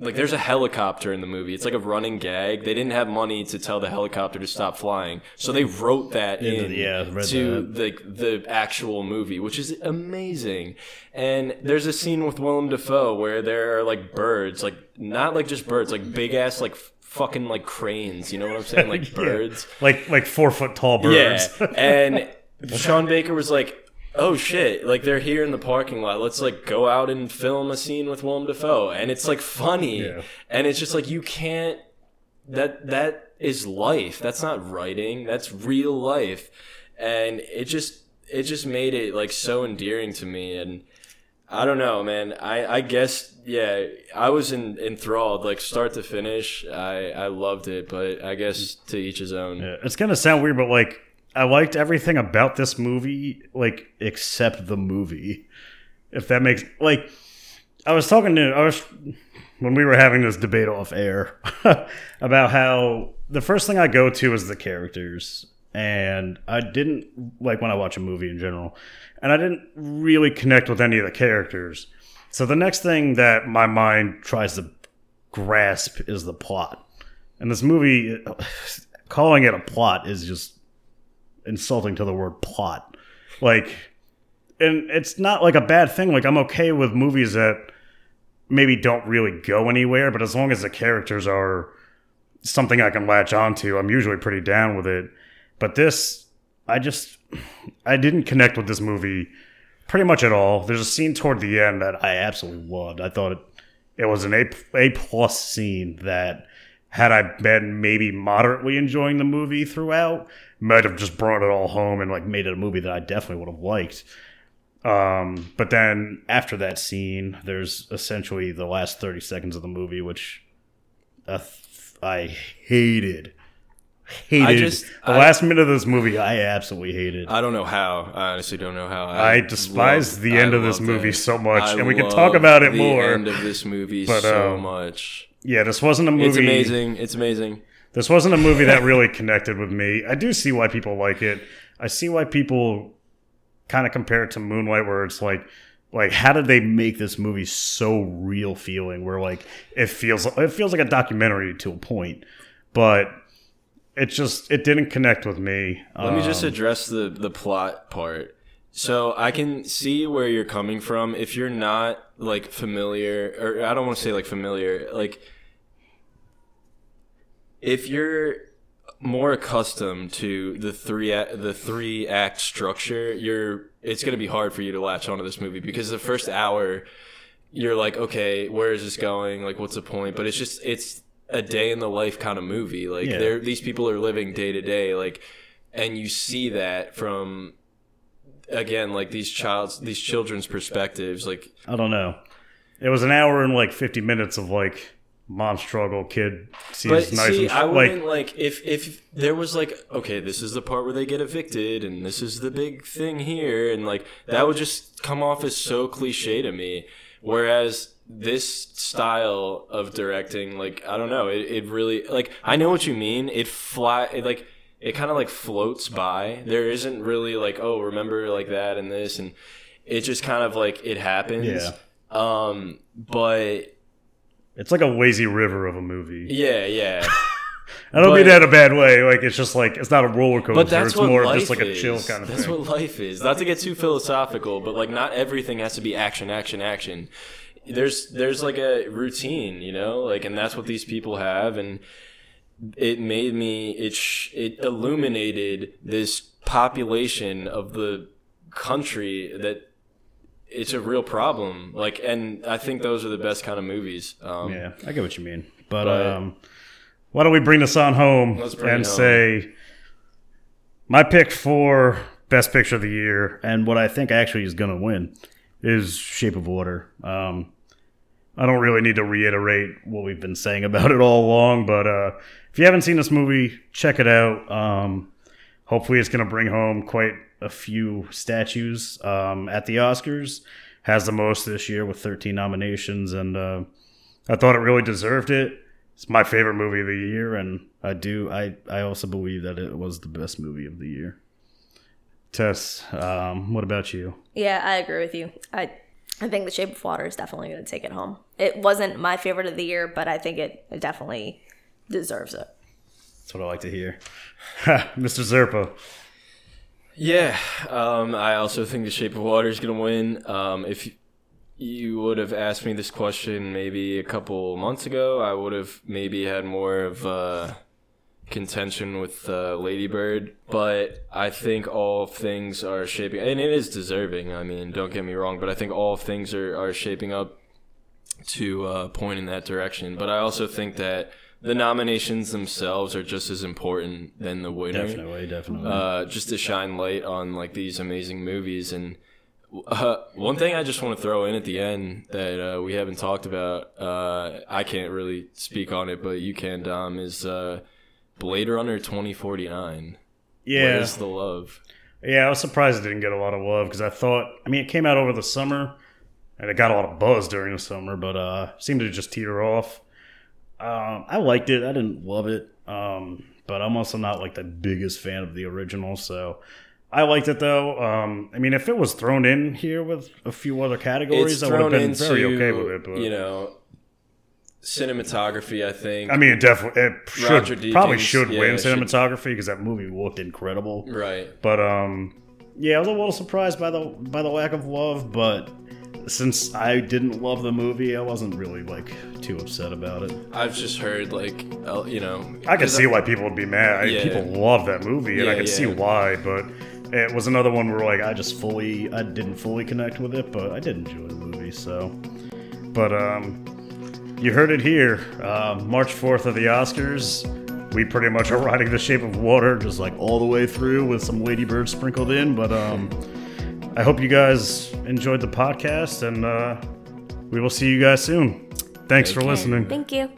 [SPEAKER 1] like there's a helicopter in the movie. It's like a running gag. They didn't have money to tell the helicopter to stop flying. So they wrote that
[SPEAKER 2] Yeah,
[SPEAKER 1] in
[SPEAKER 2] yeah,
[SPEAKER 1] to the the actual movie which is amazing. And there's a scene with Willem Dafoe where there are like birds like not like just birds like big ass like fucking like cranes. You know what I'm saying? Like
[SPEAKER 2] Yeah.
[SPEAKER 1] birds.
[SPEAKER 2] Like like four foot tall birds.
[SPEAKER 1] yeah. And Sean Baker was like, "Oh shit! Like they're here in the parking lot. Let's like go out and film a scene with Willem Dafoe." And it's like funny,
[SPEAKER 2] Yeah.
[SPEAKER 1] and it's just like you can't. That that is life. That's not writing. That's real life, and it just it just made it like so endearing to me and. I don't know, man. I, I guess yeah. I was in, enthralled, like start to finish. I, I loved it, but I guess mm. to each his own.
[SPEAKER 2] Yeah, It's gonna sound weird, but like I liked everything about this movie, like except the movie. If that makes like I was talking to I was when we were having this debate off air about how the first thing I go to is the characters. And I didn't like when I watch a movie in general, and I didn't really connect with any of the characters. So the next thing that my mind tries to grasp is the plot. And this movie, calling it a plot is just insulting to the word plot. Like, and it's not like a bad thing. Like, I'm okay with movies that maybe don't really go anywhere, but as long as the characters are something I can latch onto, I'm usually pretty down with it. But this, I just, I didn't connect with this movie pretty much at all. There's a scene toward the end that I absolutely loved. I thought it, it was an A A plus scene that had I been maybe moderately enjoying the movie throughout, might have just brought it all home and like made it a movie that I definitely would have liked. Um, but then after that scene, there's essentially the last 30 seconds of the movie, which uh, I hated. Hated.
[SPEAKER 1] just-
[SPEAKER 2] the
[SPEAKER 1] I-
[SPEAKER 2] last minute of this movie, I absolutely hated.
[SPEAKER 1] I don't know how. I honestly don't know how.
[SPEAKER 2] I despise
[SPEAKER 1] love-
[SPEAKER 2] the
[SPEAKER 1] I
[SPEAKER 2] end of this movie so much,
[SPEAKER 1] I
[SPEAKER 2] and we can talk about it
[SPEAKER 1] the
[SPEAKER 2] more.
[SPEAKER 1] End of this movie
[SPEAKER 2] But,
[SPEAKER 1] so
[SPEAKER 2] uh,
[SPEAKER 1] much.
[SPEAKER 2] Yeah, this wasn't a movie.
[SPEAKER 1] It's amazing. It's amazing.
[SPEAKER 2] This wasn't a movie that really connected with me. I do see why people like it. I see why people kind of compare it to Moonlight, where it's like, like how did they make this movie so real feeling? Where like it feels it feels like a documentary to a point, but it just it didn't connect with me.
[SPEAKER 1] Let me just
[SPEAKER 2] Um,
[SPEAKER 1] address the the plot part. So I can see where you're coming from. If you're not like familiar, or I don't want to say like familiar, like if you're more accustomed to the three a- the three act structure, you're it's going to be hard for you to latch onto this movie because the first hour you're like, okay, where is this going? Like, what's the point? But it's just it's a day in the life kind of movie. Like,
[SPEAKER 2] Yeah.
[SPEAKER 1] these people are living day to day, like, and you see that from again like these child's these children's perspectives like
[SPEAKER 2] I don't know. It was an hour and like 50 minutes of like mom struggle, kid sees
[SPEAKER 1] But
[SPEAKER 2] nice
[SPEAKER 1] see,
[SPEAKER 2] and
[SPEAKER 1] I
[SPEAKER 2] like
[SPEAKER 1] wouldn't like if if there was like okay, this is the part where they get evicted, and this is the big thing here, and like that would just come off as so cliche to me. Whereas this style of directing, like I don't know, it, it really like I know what you mean. It fly it, like it kind of like floats by. There isn't really like oh remember like that and this and it just kind of like it happens.
[SPEAKER 2] Yeah.
[SPEAKER 1] Um, but
[SPEAKER 2] it's like a lazy river of a movie.
[SPEAKER 1] yeah, yeah.
[SPEAKER 2] I don't mean that in a bad way. Like it's just like it's not a roller coaster.
[SPEAKER 1] But that's
[SPEAKER 2] it's
[SPEAKER 1] what
[SPEAKER 2] more
[SPEAKER 1] life
[SPEAKER 2] just like a
[SPEAKER 1] is.
[SPEAKER 2] kind of
[SPEAKER 1] That's
[SPEAKER 2] thing.
[SPEAKER 1] what life is. Not to get too philosophical, but like not everything has to be action, action, action. There's there's like a routine, you know, like, and that's what these people have, and it made me it sh- it illuminated this population of the country that it's a real problem. Like, and I think those are the best kind of movies. Um,
[SPEAKER 2] yeah, I get what you mean. But,
[SPEAKER 1] But-
[SPEAKER 2] um, why don't we bring this on home and
[SPEAKER 1] home.
[SPEAKER 2] say my pick for best picture of the year and what I think actually is going to win is Shape of Water. Um, I don't really need to reiterate what we've been saying about it all along, but uh, if you haven't seen this movie, check it out. Um, hopefully, it's going to bring home quite a few statues um, at the Oscars. Has the most this year with 13 nominations, and uh, I thought it really deserved it. It's my favorite movie of the year, and I do. I I also believe that it was the best movie of the year. Tess, um, what about you?
[SPEAKER 3] Yeah, I agree with you. I I think The Shape of Water is definitely going to take it home. It wasn't my favorite of the year, but I think it, it definitely deserves it.
[SPEAKER 2] That's what I like to hear, Mr. Zerpa.
[SPEAKER 1] Yeah, um, I also think The Shape of Water is going to win. Um, if you would have asked me this question maybe a couple months ago, I would have maybe had more of uh, contention with uh, Lady Bird. But I think all things are shaping, and it is deserving. I mean, don't get me wrong, but I think all things are, are shaping up to uh, point in that direction. But I also think that the nominations themselves are just as important than the winner
[SPEAKER 2] Definitely, definitely.
[SPEAKER 1] uh, just to shine light on like these amazing movies. And uh, one thing I just want to throw in at the end that uh, we haven't talked about, uh, I can't really speak on it, but you can, Dom, is uh, Blade Runner twenty forty nine.
[SPEAKER 2] yeah,
[SPEAKER 1] Where's the love?
[SPEAKER 2] yeah. I was surprised it didn't get a lot of love because I thought. I mean, it came out over the summer, and it got a lot of buzz during the summer, but uh, seemed to just teeter off. Um, I liked it. I didn't love it, um, but I'm also not like the biggest fan of the original. So I liked it though. Um, I mean, if it was thrown in here with a few other categories,
[SPEAKER 1] It's
[SPEAKER 2] I would have been
[SPEAKER 1] into
[SPEAKER 2] very okay with it. But
[SPEAKER 1] you know cinematography. I think.
[SPEAKER 2] I mean, it definitely it should probably should
[SPEAKER 1] yeah,
[SPEAKER 2] win cinematography because that movie looked incredible.
[SPEAKER 1] right.
[SPEAKER 2] But um, yeah, I was a little surprised by the by the lack of love. But since I didn't love the movie, I wasn't really like too upset about it.
[SPEAKER 1] I've just heard like you know.
[SPEAKER 2] I can see why people would be mad.
[SPEAKER 1] Yeah.
[SPEAKER 2] People love that movie, and I
[SPEAKER 1] Yeah,
[SPEAKER 2] can see why. But it was another one where like I just fully, I didn't fully connect with it, but I did enjoy the movie. So, but um, you heard it here. Uh, March fourth of the Oscars. We pretty much are riding the shape of water, just like all the way through with some Lady Bird sprinkled in. But um, I hope you guys enjoyed the podcast, and uh, we will see you guys soon. Thanks for
[SPEAKER 1] you.
[SPEAKER 2] listening.
[SPEAKER 3] Thank you.